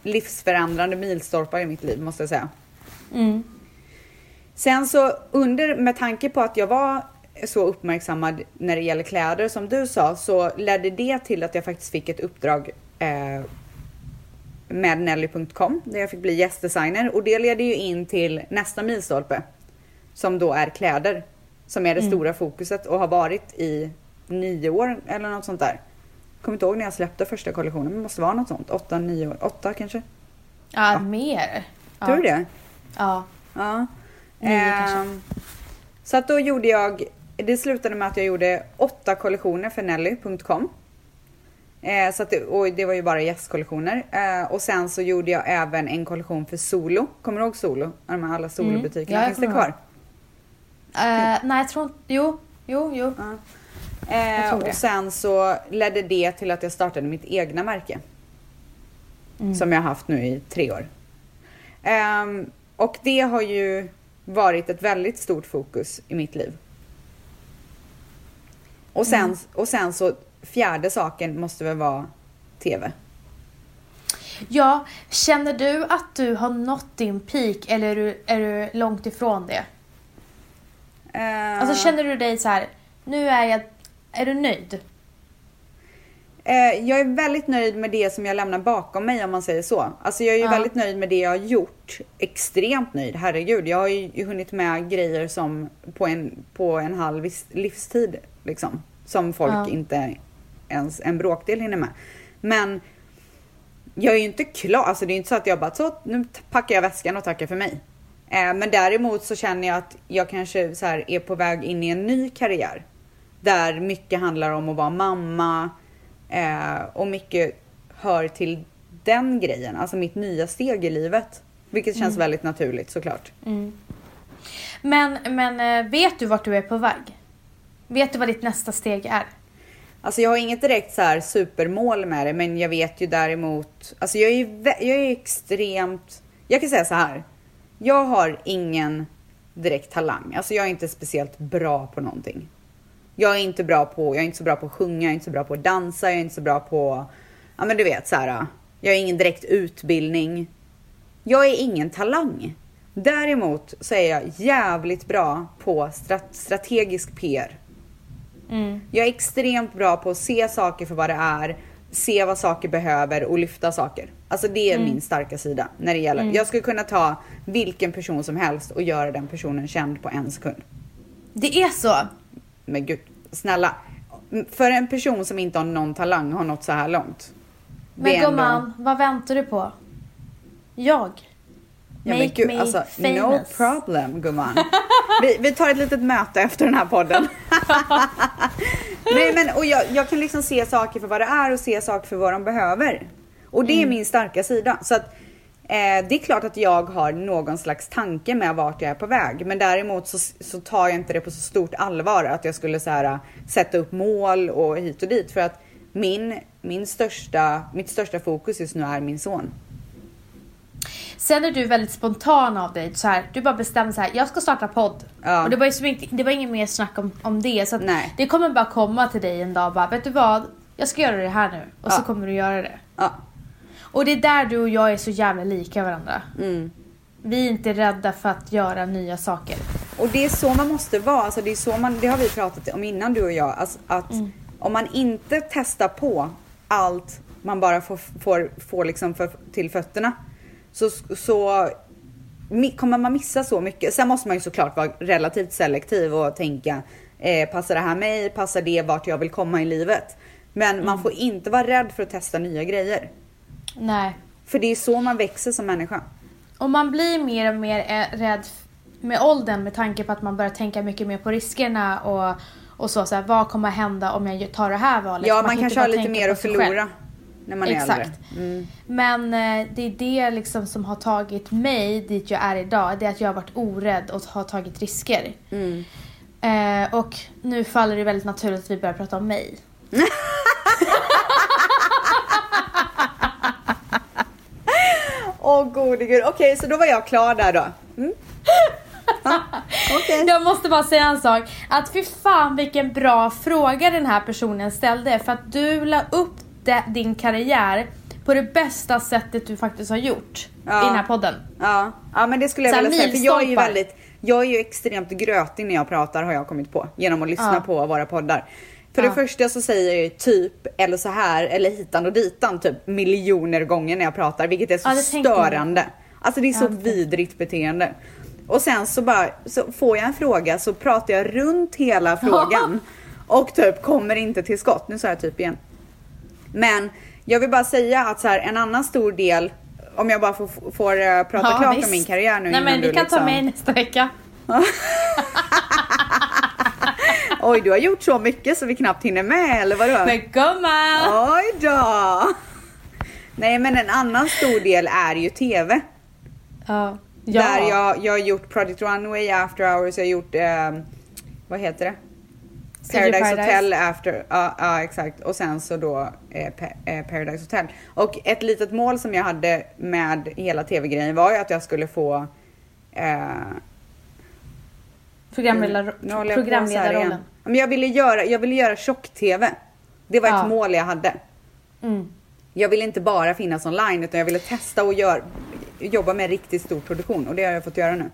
livsförändrande milstolpar i mitt liv måste jag säga. Mm. Sen så under, med tanke på att jag var så uppmärksammad när det gäller kläder som du sa, så ledde det till att jag faktiskt fick ett uppdrag eh, med Nelly.com där jag fick bli gästdesigner och det leder ju in till nästa milstolpe som då är kläder som är det stora fokuset och har varit i nio år eller något sånt där. Kommer inte ihåg när jag släppte första kollektionen, men det måste vara något sånt. Åtta, nio år, åtta kanske? Ja, mer. Ja. Tror du det? Ja. Ja. Nio kanske. Ehm, så att då gjorde jag, det slutade med att jag gjorde åtta kollektioner för Nelly.com. Eh, så att det, och det var ju bara gästkollektioner. Eh, och sen så gjorde jag även en kollektion för Solo. Kommer du ihåg Solo? De här alla Solo-butikerna. Ja, jag Finns det kvar? Eh, nej, jag tror inte... Jo, jo, jo. Ja. Eh, och sen så ledde det till att jag startade mitt egna märke. Mm. Som jag har haft nu i tre år. Ehm, och det har ju varit ett väldigt stort fokus i mitt liv. Och sen, Mm. och sen så fjärde saken måste väl vara TV. Ja, känner du att du har nått din peak eller är du, är du långt ifrån det? Eh, Alltså känner du dig så här, nu är jag, är du nöjd? Eh, jag är väldigt nöjd med det som jag lämnar bakom mig om man säger så. Alltså jag är ju Ja. väldigt nöjd med det jag har gjort. Extremt nöjd, herregud. Jag har ju hunnit med grejer som på en, på en halv livstid liksom. Som folk inte ens en bråkdel hinner med. Men jag är ju inte klar, alltså det är inte så att jag bara så nu packar jag väskan och tackar för mig. Eh, men däremot så känner jag att jag kanske så här är på väg in i en ny karriär. Där mycket handlar om att vara mamma eh, och mycket hör till den grejen, alltså mitt nya steg i livet. Vilket känns väldigt naturligt såklart. Men, men eh, vet du vart du är på väg? Vet du vad ditt nästa steg är? Alltså jag har inget direkt så här supermål med det, men jag vet ju däremot, alltså jag är jag är extremt, jag kan säga så här. Jag har ingen direkt talang, alltså jag är inte speciellt bra på någonting. Jag är inte bra på, jag är inte så bra på att sjunga, jag är inte så bra på att dansa, jag är inte så bra på, ja men du vet så här. Jag har ingen direkt utbildning. Jag är ingen talang. Däremot så är jag jävligt bra på strat- strategisk PR. Jag är extremt bra på att se saker för vad det är, se vad saker behöver och lyfta saker. Alltså det är min starka sida när det gäller. Jag skulle kunna ta vilken person som helst och göra den personen känd på en sekund. Det är så? Men gud, snälla. För en person som inte har någon talang har nått så här långt. Men ändå- gumman, vad väntar du på? Jag. Ja, Make gud, me alltså, no famous. problem gumman. Vi, vi tar ett litet möte efter den här podden. Nej men och jag, jag kan liksom se saker för vad det är och se saker för vad de behöver. Och det är min starka sida. Så att eh, det är klart att jag har någon slags tanke med vart jag är på väg. Men däremot så, så tar jag inte det på så stort allvar att jag skulle så här, sätta upp mål och hit och dit. För att min, min största, mitt största fokus just nu är min son. Sen är du väldigt spontan av dig. Så här, du bara bestämmer så här, jag ska starta podd. Ja. Och det var ju så mycket, det var inget mer snack om, om det. Så det kommer bara komma till dig en dag och bara, vet du vad? Jag ska göra det här nu. Och så Ja. kommer du göra det. Ja. Och det är där du och jag är så jävla lika varandra. Mm. Vi är inte rädda för att göra nya saker. Och det är så man måste vara. Alltså det, är så man, det har vi pratat om innan du och jag. Alltså att om man inte testar på allt man bara får, får, får liksom för, till fötterna så, så kommer man missa så mycket. Sen måste man ju såklart vara relativt selektiv och tänka eh, passar det här mig? Passar det vart jag vill komma i livet? Men man får inte vara rädd för att testa nya grejer. Nej. För det är så man växer som människa. Och man blir mer och mer eh, rädd med åldern med tanke på att man börjar tänka mycket mer på riskerna och, och så, så här, vad kommer hända om jag tar det här valet? Ja, man inte kanske har lite mer att förlora. När man är Exakt. äldre. Mm. Men eh, det är det liksom som har tagit mig dit jag är idag. Det är att jag har varit orädd och har tagit risker. Mm. Eh, och nu faller det väldigt naturligt att vi börjar prata om mig. Åh gode gud. Okej, så då var jag klar där då. Mm. Okej. Jag måste bara säga en sak. Att fy fan vilken bra fråga den här personen ställde. För att du la upp de, din karriär på det bästa sättet du faktiskt har gjort Ja. i den här podden. Ja. ja, men det skulle jag Så här vilja säga. För jag är ju väldigt, jag är ju extremt grötig när jag pratar har jag kommit på. Genom att lyssna Ja. på våra poddar. För Ja. det första så säger jag ju typ, eller så här, eller hitan och ditan typ miljoner gånger när jag pratar. Vilket är så störande. Alltså det är så vidrigt beteende. Och sen så bara, så får jag en fråga så pratar jag runt hela frågan. och typ kommer inte till skott. Nu sa jag typ igen. Men jag vill bara säga att så här, en annan stor del, om jag bara får, får eh, prata Ja, klart visst. om min karriär nu Nej men vi du kan liksom... ta med nästa vecka. Oj, du har gjort så mycket så vi knappt hinner med eller vadå? Men gumman! Oj då! Nej men en annan stor del är ju TV. Ja. Där jag, jag har gjort Project Runway, After Hours, jag har gjort, eh, vad heter det? Paradise, Paradise. Hotel After, ja ja, exakt. Och sen så då eh, pa, eh, Paradise Hotel. Och ett litet mål som jag hade med hela TV-grejen var ju att jag skulle få eh, Programledar, programledarrollen. Men jag ville göra, jag ville göra tjock-TV. Det var Ja. ett mål jag hade. Mm. Jag ville inte bara finnas online utan jag ville testa och gör, jobba med riktigt stor produktion och det har jag fått göra nu.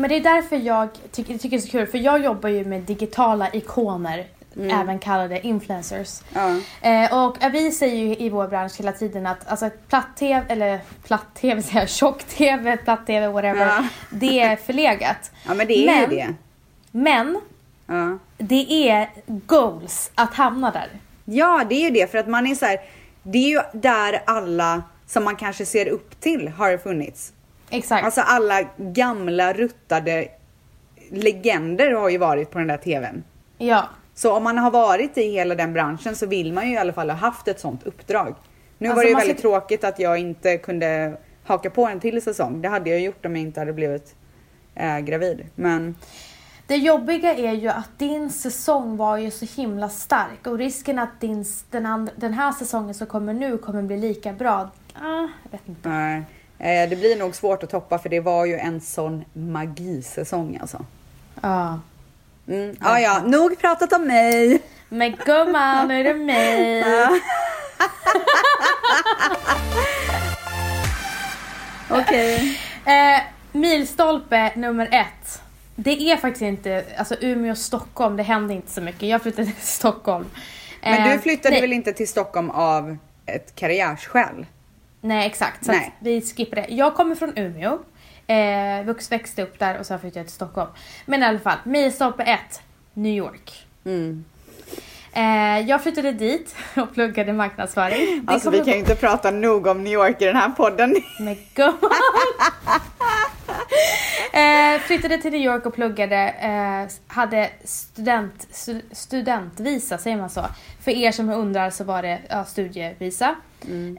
Men det är därför jag tycker, tycker det är så kul, för jag jobbar ju med digitala ikoner, även kallade influencers. Ja. Eh, och vi säger ju i vår bransch hela tiden att alltså, platt-tv, eller platt-tv säger jag, tjock-tv, platt-tv, whatever, Ja. det är förlegat. ja men det är Men- ju det. Men Ja. det är goals att hamna där. ja det är ju det för att man är så här, det är ju där alla som man kanske ser upp till har funnits. Exakt. Alltså alla gamla ruttade legender har ju varit på den där TVn. ja. Så om man har varit i hela den branschen så vill man ju i alla fall ha haft ett sånt uppdrag. Nu Alltså, var det ju väldigt ska- tråkigt att jag inte kunde haka på en till säsong. Det hade jag gjort om jag inte hade blivit eh, gravid. Men Det jobbiga är ju att din säsong var ju så himla stark och risken att din, den, and, den här säsongen som kommer nu kommer bli lika bra. Ah, jag vet inte. nej, det blir nog svårt att toppa för det var ju en sån magisäsong alltså. Ja. Mm. Ah, ja, nog pratat om mig. Men gumman, nu är det mig. Okej. Eh, milstolpe nummer ett. Det är faktiskt inte, alltså Umeå och Stockholm, det händer inte så mycket. Jag flyttade till Stockholm. Men Eh, du flyttade nej, väl inte till Stockholm av ett karriärsskäl? Nej exakt, så Nej. Vi skippar det. Jag kommer från Umeå, eh, vux, växte upp där och sen flyttade jag till Stockholm. Men i alla fall, milstolpe ett, New York. Mm. Eh, jag flyttade dit och pluggade marknadsföring. Det Alltså vi kan ju inte prata nog om New York i den här podden. gumman. eh, flyttade till New York och pluggade, eh, hade student, stu, studentvisa, säger man så? För er som undrar så var det ja, studievisa.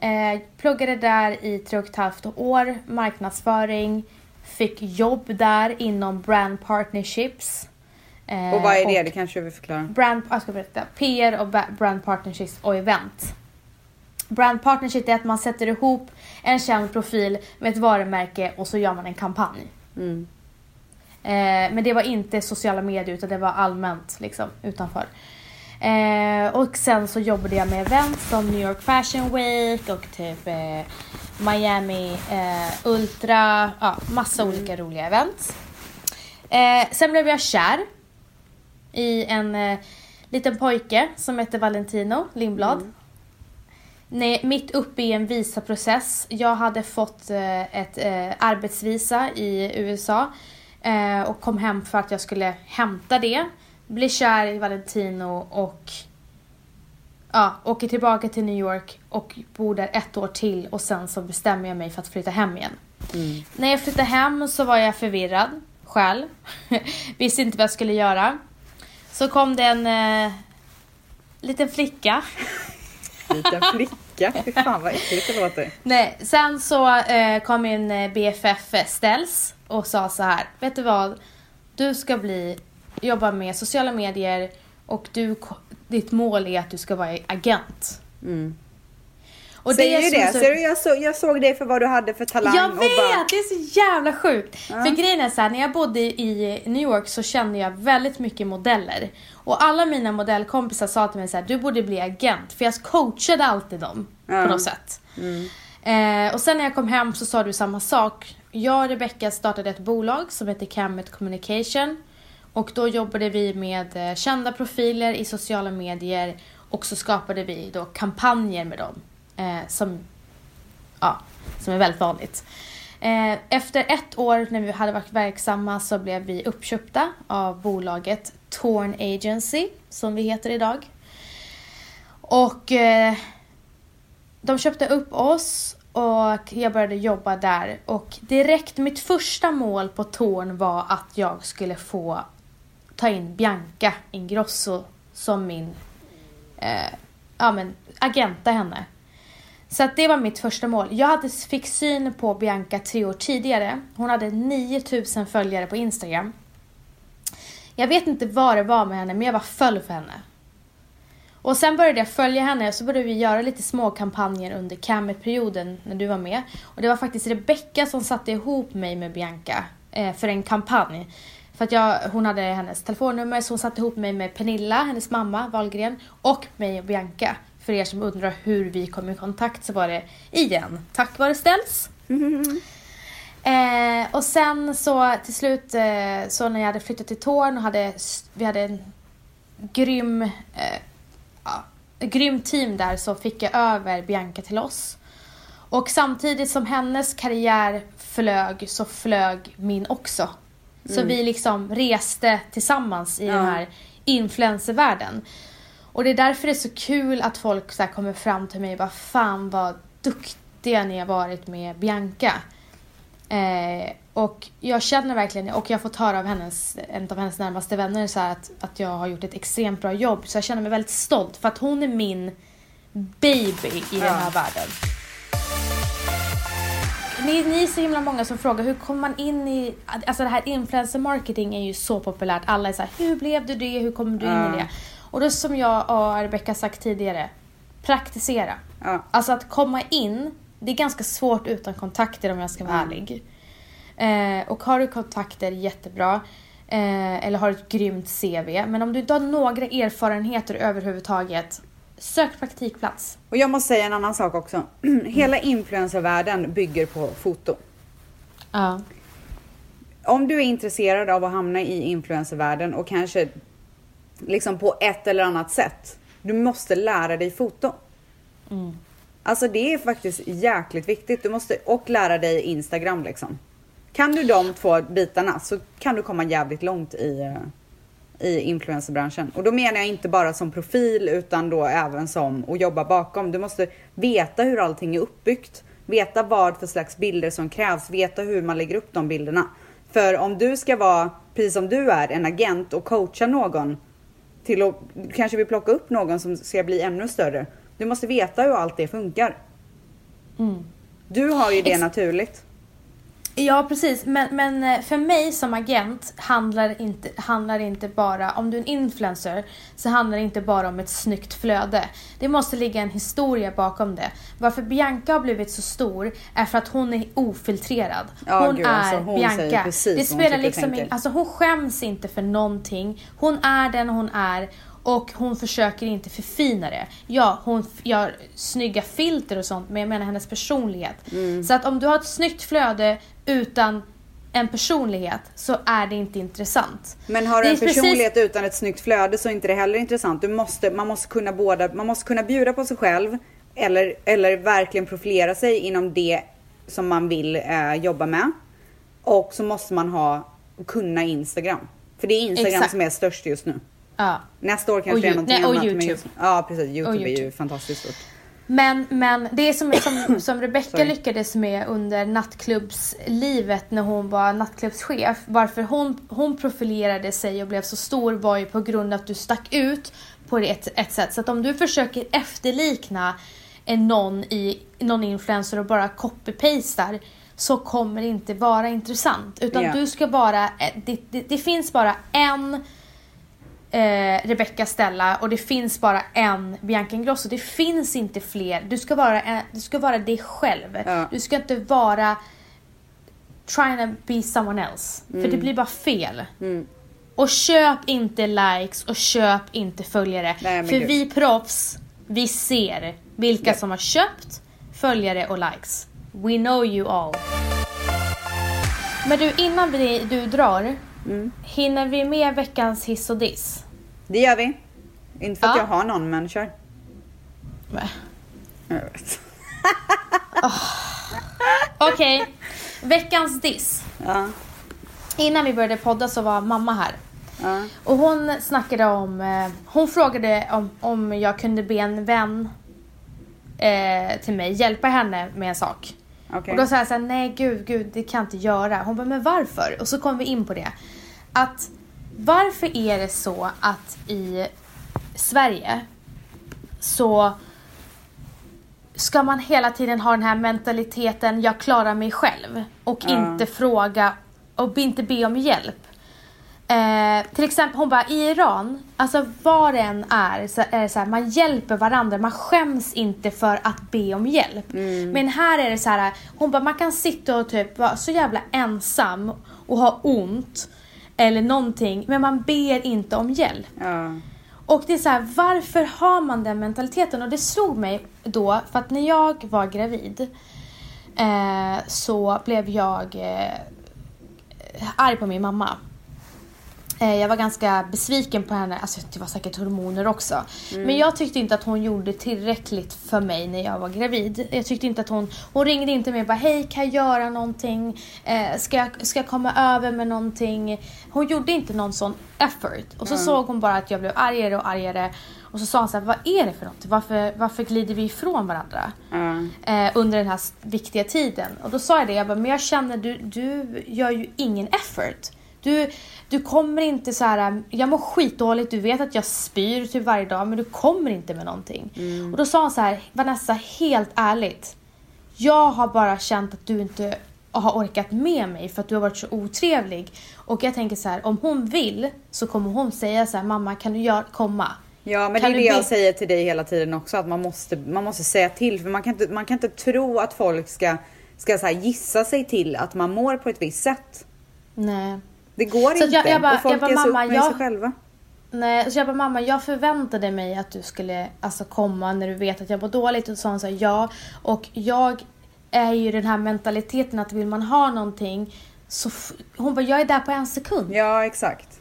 Eh, pluggade där i tre och ett halvt år, marknadsföring, fick jobb där inom brand partnerships. Eh, Och vad är det? Det kanske du vill förklara. Brand, jag ska berätta. PR och brand partnerships och event. Brand partnership är att man sätter ihop en känd profil med ett varumärke och så gör man en kampanj. Mm. Eh, men det var inte sociala medier utan det var allmänt liksom utanför. Eh, och sen så jobbade jag med event som New York Fashion Week och typ eh, Miami eh, Ultra, ja massa olika roliga events. Eh, sen blev jag kär i en eh, liten pojke som heter Valentino Lindblad. Nej, mitt uppe i en visaprocess. Jag hade fått eh, ett arbetsvisa i USA och kom hem för att jag skulle hämta det. Blir kär i Valentino och ja, åker tillbaka till New York och bor där ett år till och sen så bestämmer jag mig för att flytta hem igen. Mm. När jag flyttade hem så var jag förvirrad själv. Visste inte vad jag skulle göra. Så kom det en eh, liten flicka. Liten flicka. Fy fan vad äckligt det låter. Nej, sen så eh, kom min eh, BFF Ställs och sa så här. Vet du vad? Du ska bli, jobba med sociala medier och du, ditt mål är att du ska vara agent. Mm. Och Säger som det. så- Ser du, jag, så, jag såg dig för vad du hade för talang. Jag vet! bara, Det är så jävla sjukt. Ja. För grejen är så här, när jag bodde i New York så kände jag väldigt mycket modeller. Och alla mina modellkompisar sa till mig så här, du borde bli agent. För jag coachade alltid dem Ja. på något sätt. Mm. Eh, och sen när jag kom hem så sa du samma sak. Jag och Rebecca startade ett bolag som heter Camet Communication. Och då jobbade vi med eh, kända profiler i sociala medier och så skapade vi då kampanjer med dem. Eh, som, ja, som är väldigt vanligt. Eh, efter ett år när vi hade varit verksamma så blev vi uppköpta av bolaget Torn Agency, som vi heter idag. Och eh, de köpte upp oss och jag började jobba där. Och direkt, mitt första mål på Torn var att jag skulle få ta in Bianca Ingrosso som min eh, ja, men, agenta henne. Så att det var mitt första mål. Jag hade, fick syn på Bianca tre år tidigare. Hon hade 9000 följare på Instagram. Jag vet inte vad det var med henne, men jag var föll för henne. Och sen började jag följa henne och så började vi göra lite små kampanjer under Camet-perioden när du var med. Och det var faktiskt Rebecca som satte ihop mig med Bianca eh, för en kampanj. För att jag, hon hade hennes telefonnummer så hon satte ihop mig med Pernilla, hennes mamma Wahlgren och mig och Bianca. För er som undrar hur vi kom i kontakt så var det igen tack vare Ställs. Eh, och sen så till slut eh, så när jag hade flyttat till Torn och hade, vi hade en grym, eh, ja, ett grymt team där så fick jag över Bianca till oss. Och samtidigt som hennes karriär flög så flög min också. Så vi liksom reste tillsammans i Ja. den här influencervärlden. Och det är därför det är så kul att folk så kommer fram till mig och bara fan vad duktiga ni har varit med Bianca. Eh, och jag känner verkligen, och jag har fått höra av hennes, en av hennes närmaste vänner så att, att jag har gjort ett extremt bra jobb. Så jag känner mig väldigt stolt för att hon är min baby i den här världen. Ni, ni är så himla många som frågar hur kommer man in i, alltså det här influencer marketing är ju så populärt. Alla är så här, hur blev du det, hur kom du in Ja. i det? Och det är som jag och Rebecca sagt tidigare, praktisera. Ja. Alltså att komma in, det är ganska svårt utan kontakter om jag ska vara Mm. ärlig. Eh, och har du kontakter, jättebra. Eh, eller har ett grymt CV. Men om du inte har några erfarenheter överhuvudtaget, sök praktikplats. Och jag måste säga en annan sak också. Hela influencervärlden bygger på foto. Ja. Om du är intresserad av att hamna i influencervärlden och kanske liksom på ett eller annat sätt. Du måste lära dig foto. Mm. Alltså det är faktiskt jäkligt viktigt. Du måste och lära dig Instagram liksom. Kan du de två bitarna så kan du komma jävligt långt i, eh, i influencerbranschen. Och då menar jag inte bara som profil utan då även som att jobba bakom. Du måste veta hur allting är uppbyggt. Veta vad för slags bilder som krävs. Veta hur man lägger upp de bilderna. För om du ska vara, precis som du är, en agent och coacha någon till att kanske vill plocka upp någon som ska bli ännu större. Du måste veta hur allt det funkar. Mm. Du har ju det Ex- naturligt. Ja, precis. Men, men eh, för mig som agent handlar inte, handlar inte bara, om du är en influencer, så handlar det inte bara om ett snyggt flöde. Det måste ligga en historia bakom det. Varför Bianca har blivit så stor är för att hon är ofiltrerad. Ja, hon gud, är alltså, hon Bianca. precis det hon spelar och liksom in, alltså hon skäms inte för någonting. Hon är den hon är. Och hon försöker inte förfina det. Ja, hon gör snygga filter och sånt, men jag menar hennes personlighet. Mm. Så att om du har ett snyggt flöde utan en personlighet så är det inte intressant. Men har du en är precis- personlighet utan ett snyggt flöde så är inte det heller intressant. Du måste, man, måste kunna båda, man måste kunna bjuda på sig själv eller, eller verkligen profilera sig inom det som man vill eh, jobba med. Och så måste man ha kunna Instagram. För det är Instagram Exakt. som är störst just nu. Ja. Nästa år kanske Och det är någonting nej, och annat. YouTube. ja precis, Youtube, är ju YouTube. fantastiskt stort. Men, men det är som, som, som Rebecca lyckades med under nattklubbslivet när hon var nattklubbschef. Varför hon, hon profilerade sig och blev så stor var ju på grund av att du stack ut på ett, ett sätt. Så att om du försöker efterlikna någon, i, någon influencer och bara copy-pastar så kommer det inte vara intressant. Utan Ja. du ska bara, det, det, det finns bara en eh, Rebecca Stella och det finns bara en Bianca Ingrosso. Det finns inte fler. Du ska vara, en, du ska vara dig själv. Ja. Du ska inte vara trying to be someone else. För det blir bara fel. Mm. Och köp inte likes och köp inte följare. Nej, För gud. vi proffs, vi ser vilka Ja. som har köpt följare och likes. We know you all. Men du, innan vi, du drar, Mm. hinner vi med veckans hiss och diss? Det gör vi. Inte för att Ja. jag har någon men kör. Nej. Jag vet. Okej, veckans diss. Ja, Innan vi började podda så var mamma här. ja, Och hon snackade om, eh, hon frågade om, om jag kunde be en vän eh, till mig hjälpa henne med en sak. Okej. Och då sa jag såhär, nej gud, gud, det kan jag inte göra. Hon bara, men varför? Och så kom vi in på det. Att varför är det så att i Sverige så ska man hela tiden ha den här mentaliteten, jag klarar mig själv. Och Ja. inte fråga och inte be om hjälp. Eh, till exempel, hon bara i Iran, alltså var det än är, så är det så här, man hjälper varandra, man skäms inte för att be om hjälp. Men här är det så här, hon bara man kan sitta och typ vara så jävla ensam och ha ont eller någonting, men man ber inte om hjälp. Ja. Och det är så här, varför har man den mentaliteten? Och det slog mig då, för att när jag var gravid eh, så blev jag eh, arg på min mamma. Eh, Jag var ganska besviken på henne, alltså det var säkert hormoner också. Men jag tyckte inte att hon gjorde tillräckligt för mig när jag var gravid. Jag tyckte inte att hon, hon ringde inte mig och bara hej kan jag göra någonting? Eh, ska, jag, ska jag komma över med någonting? Hon gjorde inte någon sån effort. Och så såg hon bara att jag blev argare och argare. Och så sa hon så här, vad är det för något? Varför, varför glider vi ifrån varandra? Ja. eh, under den här viktiga tiden. Och då sa jag det, jag bara, men jag känner du, du gör ju ingen effort. Du, du kommer inte så här, jag mår skitdåligt, du vet att jag spyr typ varje dag men du kommer inte med någonting. Och då sa hon så här, Vanessa helt ärligt. Jag har bara känt att du inte har orkat med mig för att du har varit så otrevlig. Och jag tänker så här, om hon vill så kommer hon säga så här, mamma kan du gör, komma? Ja men Kan det är det jag säger till dig hela tiden också att man måste, man måste säga till för man kan inte, man kan inte tro att folk ska, ska så gissa sig till att man mår på ett visst sätt. Nej. Det går Så inte jag- jag bara- och folk jag bara, ger sig mamma, upp med jag- sig själva. Nej, så jag bara mamma jag förväntade mig att du skulle alltså, komma när du vet att jag mår dåligt och så sa hon så här, ja och jag är ju den här mentaliteten att vill man ha någonting så hon bara jag är där på en sekund. Ja exakt.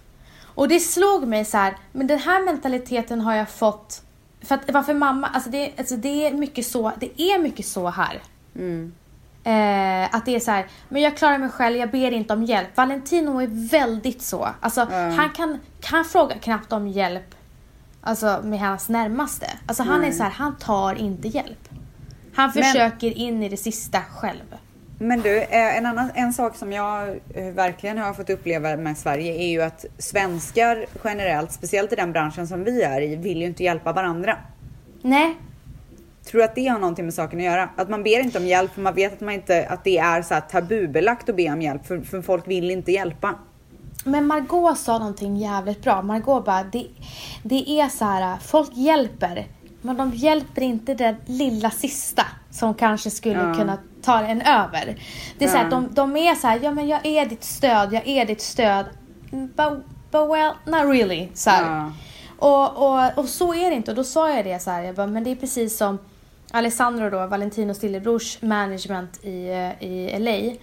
Och det slog mig så här, men den här mentaliteten har jag fått för att varför mamma, alltså det, alltså det är mycket så, det är mycket så här. Mm. Eh, att det är så här, men jag klarar mig själv, jag ber inte om hjälp. Valentino är väldigt så. Alltså han kan, kan fråga knappt om hjälp alltså, med hans närmaste. Alltså han är så här, han tar inte hjälp. Han Men- försöker in i det sista själv. Men du, eh, en, annan, en sak som jag eh, verkligen har fått uppleva med Sverige är ju att svenskar generellt, speciellt i den branschen som vi är i, vill ju inte hjälpa varandra. Nej, Tror du att det har någonting med saken att göra? Att man ber inte om hjälp för man vet att, man inte, att det är så tabubelagt att be om hjälp för, för folk vill inte hjälpa. Men Margot sa någonting jävligt bra. Margot bara, det, det är så här, folk hjälper. Men de hjälper inte det lilla sista som kanske skulle Ja. kunna ta en över. Det är så här, Ja. de, de är så här, ja men jag är ditt stöd, jag är ditt stöd. But, but well, not really. Så. Ja. Och, och, och så är det inte. Och då sa jag det så här, jag bara, men det är precis som Alessandro då, Valentinos lillebrors management i, eh, i LA.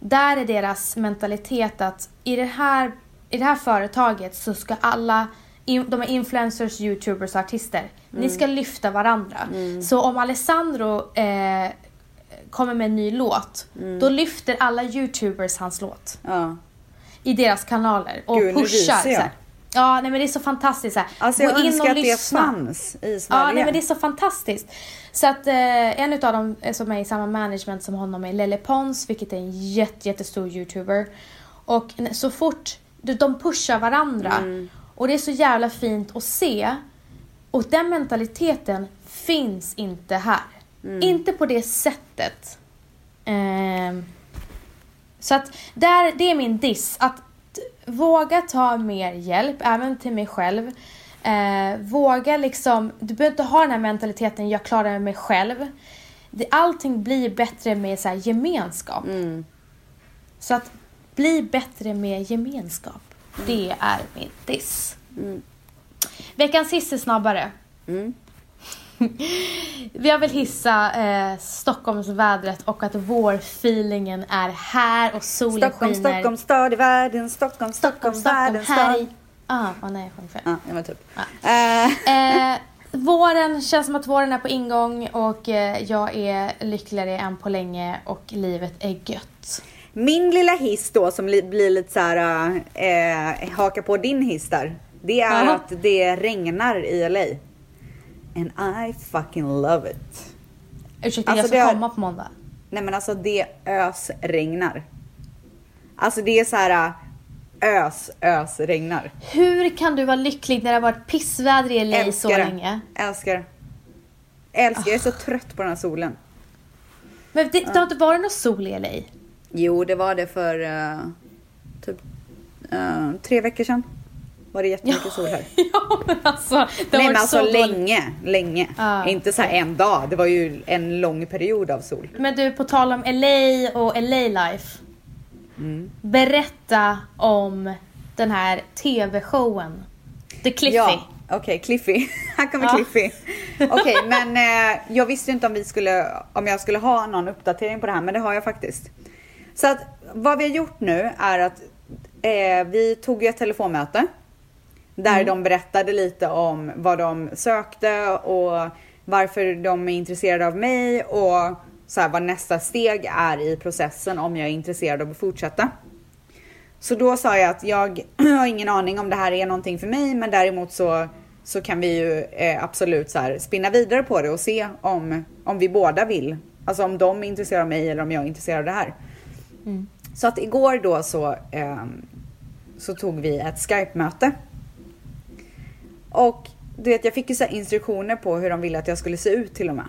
Där är deras mentalitet att i det här, i det här företaget så ska alla, de är influencers, youtubers och artister. Ni ska lyfta varandra. Så om Alessandro eh, kommer med en ny låt, då lyfter alla youtubers hans låt Ja. i deras kanaler och Gud, nu pushar. här. Ja, nej men det är så fantastiskt. Så här. Alltså jag Gå in önskar och att det lyssna. fanns i Sverige. Ja, nej men det är så fantastiskt. Så att eh, en av dem eh, som är i samma management som honom är Lelle Pons, vilket är en jätte, jättestor youtuber. Och så fort de- pushar varandra Mm. och det är så jävla fint att se. Och den mentaliteten finns inte här. Mm. Inte på det sättet. Ehm, så att där, det är min diss. Att våga ta mer hjälp, även till mig själv. Eh, våga liksom, du behöver inte ha den här mentaliteten, jag klarar mig själv. Det, allting blir bättre med så här, gemenskap. Mm. Så att bli bättre med gemenskap. Det är min diss. Mm. Veckans hiss är snabbare. Mm. Jag vill hissa eh, Stockholmsvädret och att vår-feelingen är här och solen Stockholm, skiner. Stockholm, stad i världen. Stockholm, Stockholm, världens här stad. Ah, ah, nej, jag sjöng fel. Ja, men typ. Ja. Eh, våren känns som att våren är på ingång och eh, jag är lyckligare än på länge och livet är gött. min lilla hiss då som li- blir lite så här eh, haka på din hiss där. Det är Aha. att det regnar i LA. And I fucking love it. Ursäkta, Alltså, jag ska det komma på måndag. Nej men alltså det ösregnar. Alltså det är så här ös, ös regnar. Hur kan du vara lycklig när det har varit pissväder i LA så det. länge? Älskar. Älskar, jag är så trött på den här solen. Men det, det har inte varit någon sol i LA? Jo, det var det för eh, typ eh, tre veckor sedan. Var det jättemycket sol här. ja, men alltså. Det Nej men varit alltså så länge, länge. Ah, Inte så här en dag, det var ju en lång period av sol. Men du, på tal om LA och LA life. Mm. Berätta om den här TV-showen. The Cliffy. Ja, okej, Cliffy. här kommer Ja. Cliffy. Okej, men eh, jag visste inte om vi skulle, om jag skulle ha någon uppdatering på det här, men det har jag faktiskt. Så att vad vi har gjort nu är att eh, vi tog ju ett telefonmöte. Där Mm. de berättade lite om vad de sökte och varför de är intresserade av mig och så här, vad nästa steg är i processen om jag är intresserad av att fortsätta. Så då sa jag att jag har ingen aning om det här är någonting för mig men däremot så, så kan vi ju eh, absolut så här, spinna vidare på det och se om, om vi båda vill. Alltså om de är intresserade av mig eller om jag är intresserad av det här. Så att igår då så, ehm, så tog vi ett Skype-möte. Och du vet jag fick ju så instruktioner på hur de ville att jag skulle se ut till och med.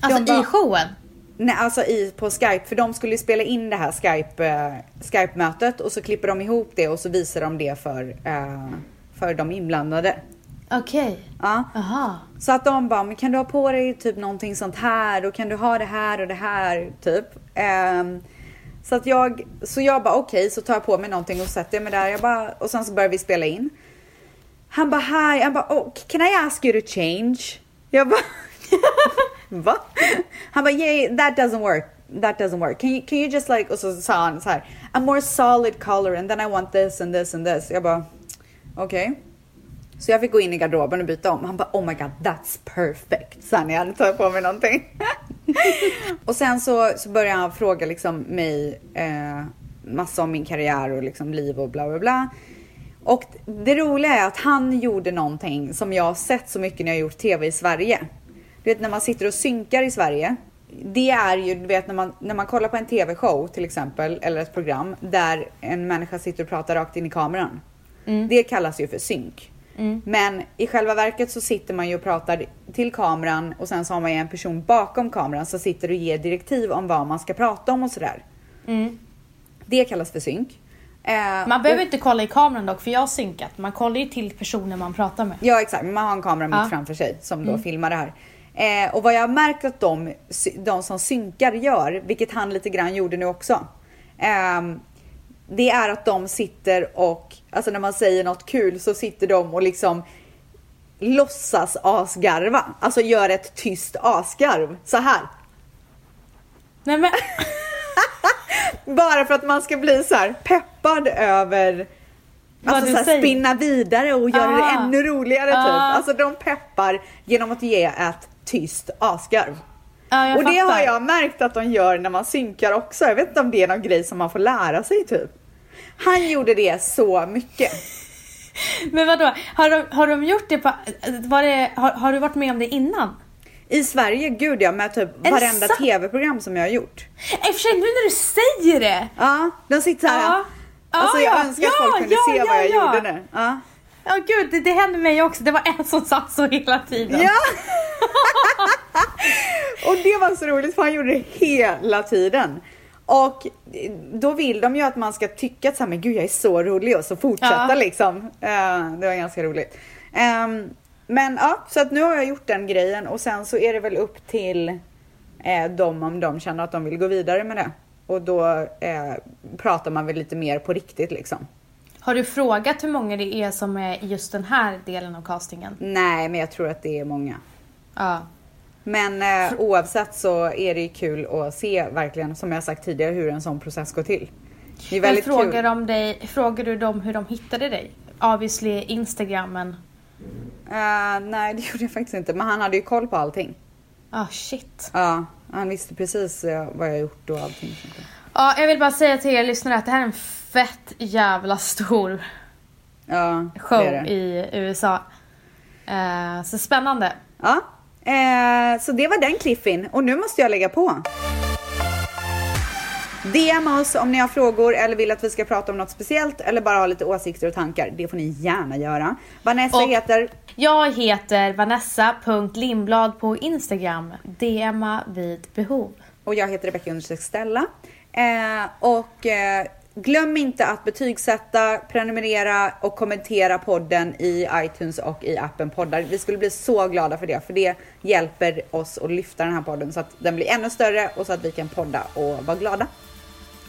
Alltså bara- i showen? Nej, alltså i, på Skype, för de skulle spela in det här Skype, eh, Skype-mötet och så klipper de ihop det och så visar de det för, eh, för de inblandade. Okej. Ja. Aha. Så att de bara, men kan du ha på dig typ någonting sånt här och kan du ha det här och det här typ. Ehm, så att jag, så jag bara okej, så tar jag på mig någonting och sätter mig där. Jag bara, och sen så börjar vi spela in. Han bara hi, han bara oh, can I ask you to change? Jag bara va? Han bara yeah that doesn't work. That doesn't work. Can you, can you just like, och så sa han så här, a more solid color and then I want this and this and this. Jag bara okej. Så jag fick gå in i garderoben och byta om. Han bara oh my god that's perfect. Sa när jag hade tagit på mig någonting. och sen så, så började han fråga liksom mig eh, massa om min karriär och liksom liv och bla bla bla. Och det roliga är att han gjorde någonting som jag har sett så mycket när jag gjort tv i Sverige. Du vet när man sitter och synkar i Sverige. Det är ju, du vet när man, när man kollar på en tv-show till exempel, eller ett program där en människa sitter och pratar rakt in i kameran. Det kallas ju för synk. Men i själva verket så sitter man ju och pratar till kameran och sen så har man ju en person bakom kameran som sitter och ger direktiv om vad man ska prata om och sådär. Det kallas för synk. Eh, Man behöver och- inte kolla i kameran dock för jag har synkat. Man kollar ju till personen man pratar med. Ja exakt, man har en kamera mitt Ja. Mm. framför sig som då filmar det här. Eh, och vad jag har märkt att de, de som synkar gör, vilket han lite grann gjorde nu också. ehm, det är att de sitter och, alltså när man säger något kul så sitter de och liksom låtsas asgarva. Alltså gör ett tyst asgarv. Så här. Nej men, Bara för att man ska bli så här peppad över Vad Alltså så här, spinna vidare och göra det Ah. ännu roligare typ. Ah. Alltså de peppar genom att ge ett tyst asgarv. ja, och det fattar. har jag märkt att de gör när man synkar också. Jag vet inte om det är någon grej som man får lära sig typ. Han gjorde det så mycket. Men vadå, har de, har de gjort det på, var det, har, har du varit med om det innan? I Sverige, gud ja, med typ varenda tv-program som jag har gjort. I och för sig nu när du säger det. Ja, de sitter så här. Ja. Alltså Ja, jag ja. önskar att folk kunde se vad jag ja. gjorde nu. Ja. Ja gud, det, det hände mig också. Det var en som satt så hela tiden. Ja! och det var så roligt för han gjorde det hela tiden. Och då vill de ju att man ska tycka att så här, men gud jag är så rolig och så fortsätta Ja. liksom. Eh, det var ganska roligt. Ehm, men ja, så att nu har jag gjort den grejen och sen så är det väl upp till eh, dem om de känner att de vill gå vidare med det. Och då eh, pratar man väl lite mer på riktigt liksom. Har du frågat hur många det är som är i just den här delen av castingen? Nej, men jag tror att det är många. Ja. Men eh, oavsett så är det ju kul att se verkligen, som jag sagt tidigare, hur en sån process går till. Det är Men väldigt frågar, kul. de dig, frågar du dem hur de hittade dig? Obviously Instagram men... Eh, nej, det gjorde jag faktiskt inte. Men han hade ju koll på allting. Ah shit. Ja, han visste precis eh, vad jag gjort och allting. Ja, jag vill bara säga till er lyssnare att det här är en fett jävla stor Ja, show det det. i USA. Eh, så spännande. Ja, eh, så det var den cliffin. Och nu måste jag lägga på. DM oss om ni har frågor eller vill att vi ska prata om något speciellt eller bara ha lite åsikter och tankar. Det får ni gärna göra. Vanessa Och- heter Jag heter Vanessa.Lindblad på Instagram. DMa vid behov. Och jag heter Rebecka Stella. Eh, och eh, glöm inte att betygsätta, prenumerera och kommentera podden i iTunes och i appen poddar. Vi skulle bli så glada för det, för det hjälper oss att lyfta den här podden så att den blir ännu större och så att vi kan podda och vara glada.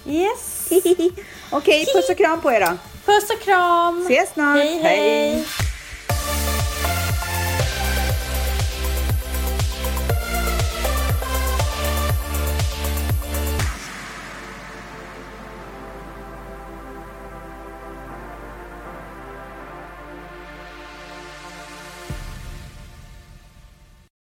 Yes! Okej, puss och kram på er då. Puss och kram! Ses snart. Hej hej!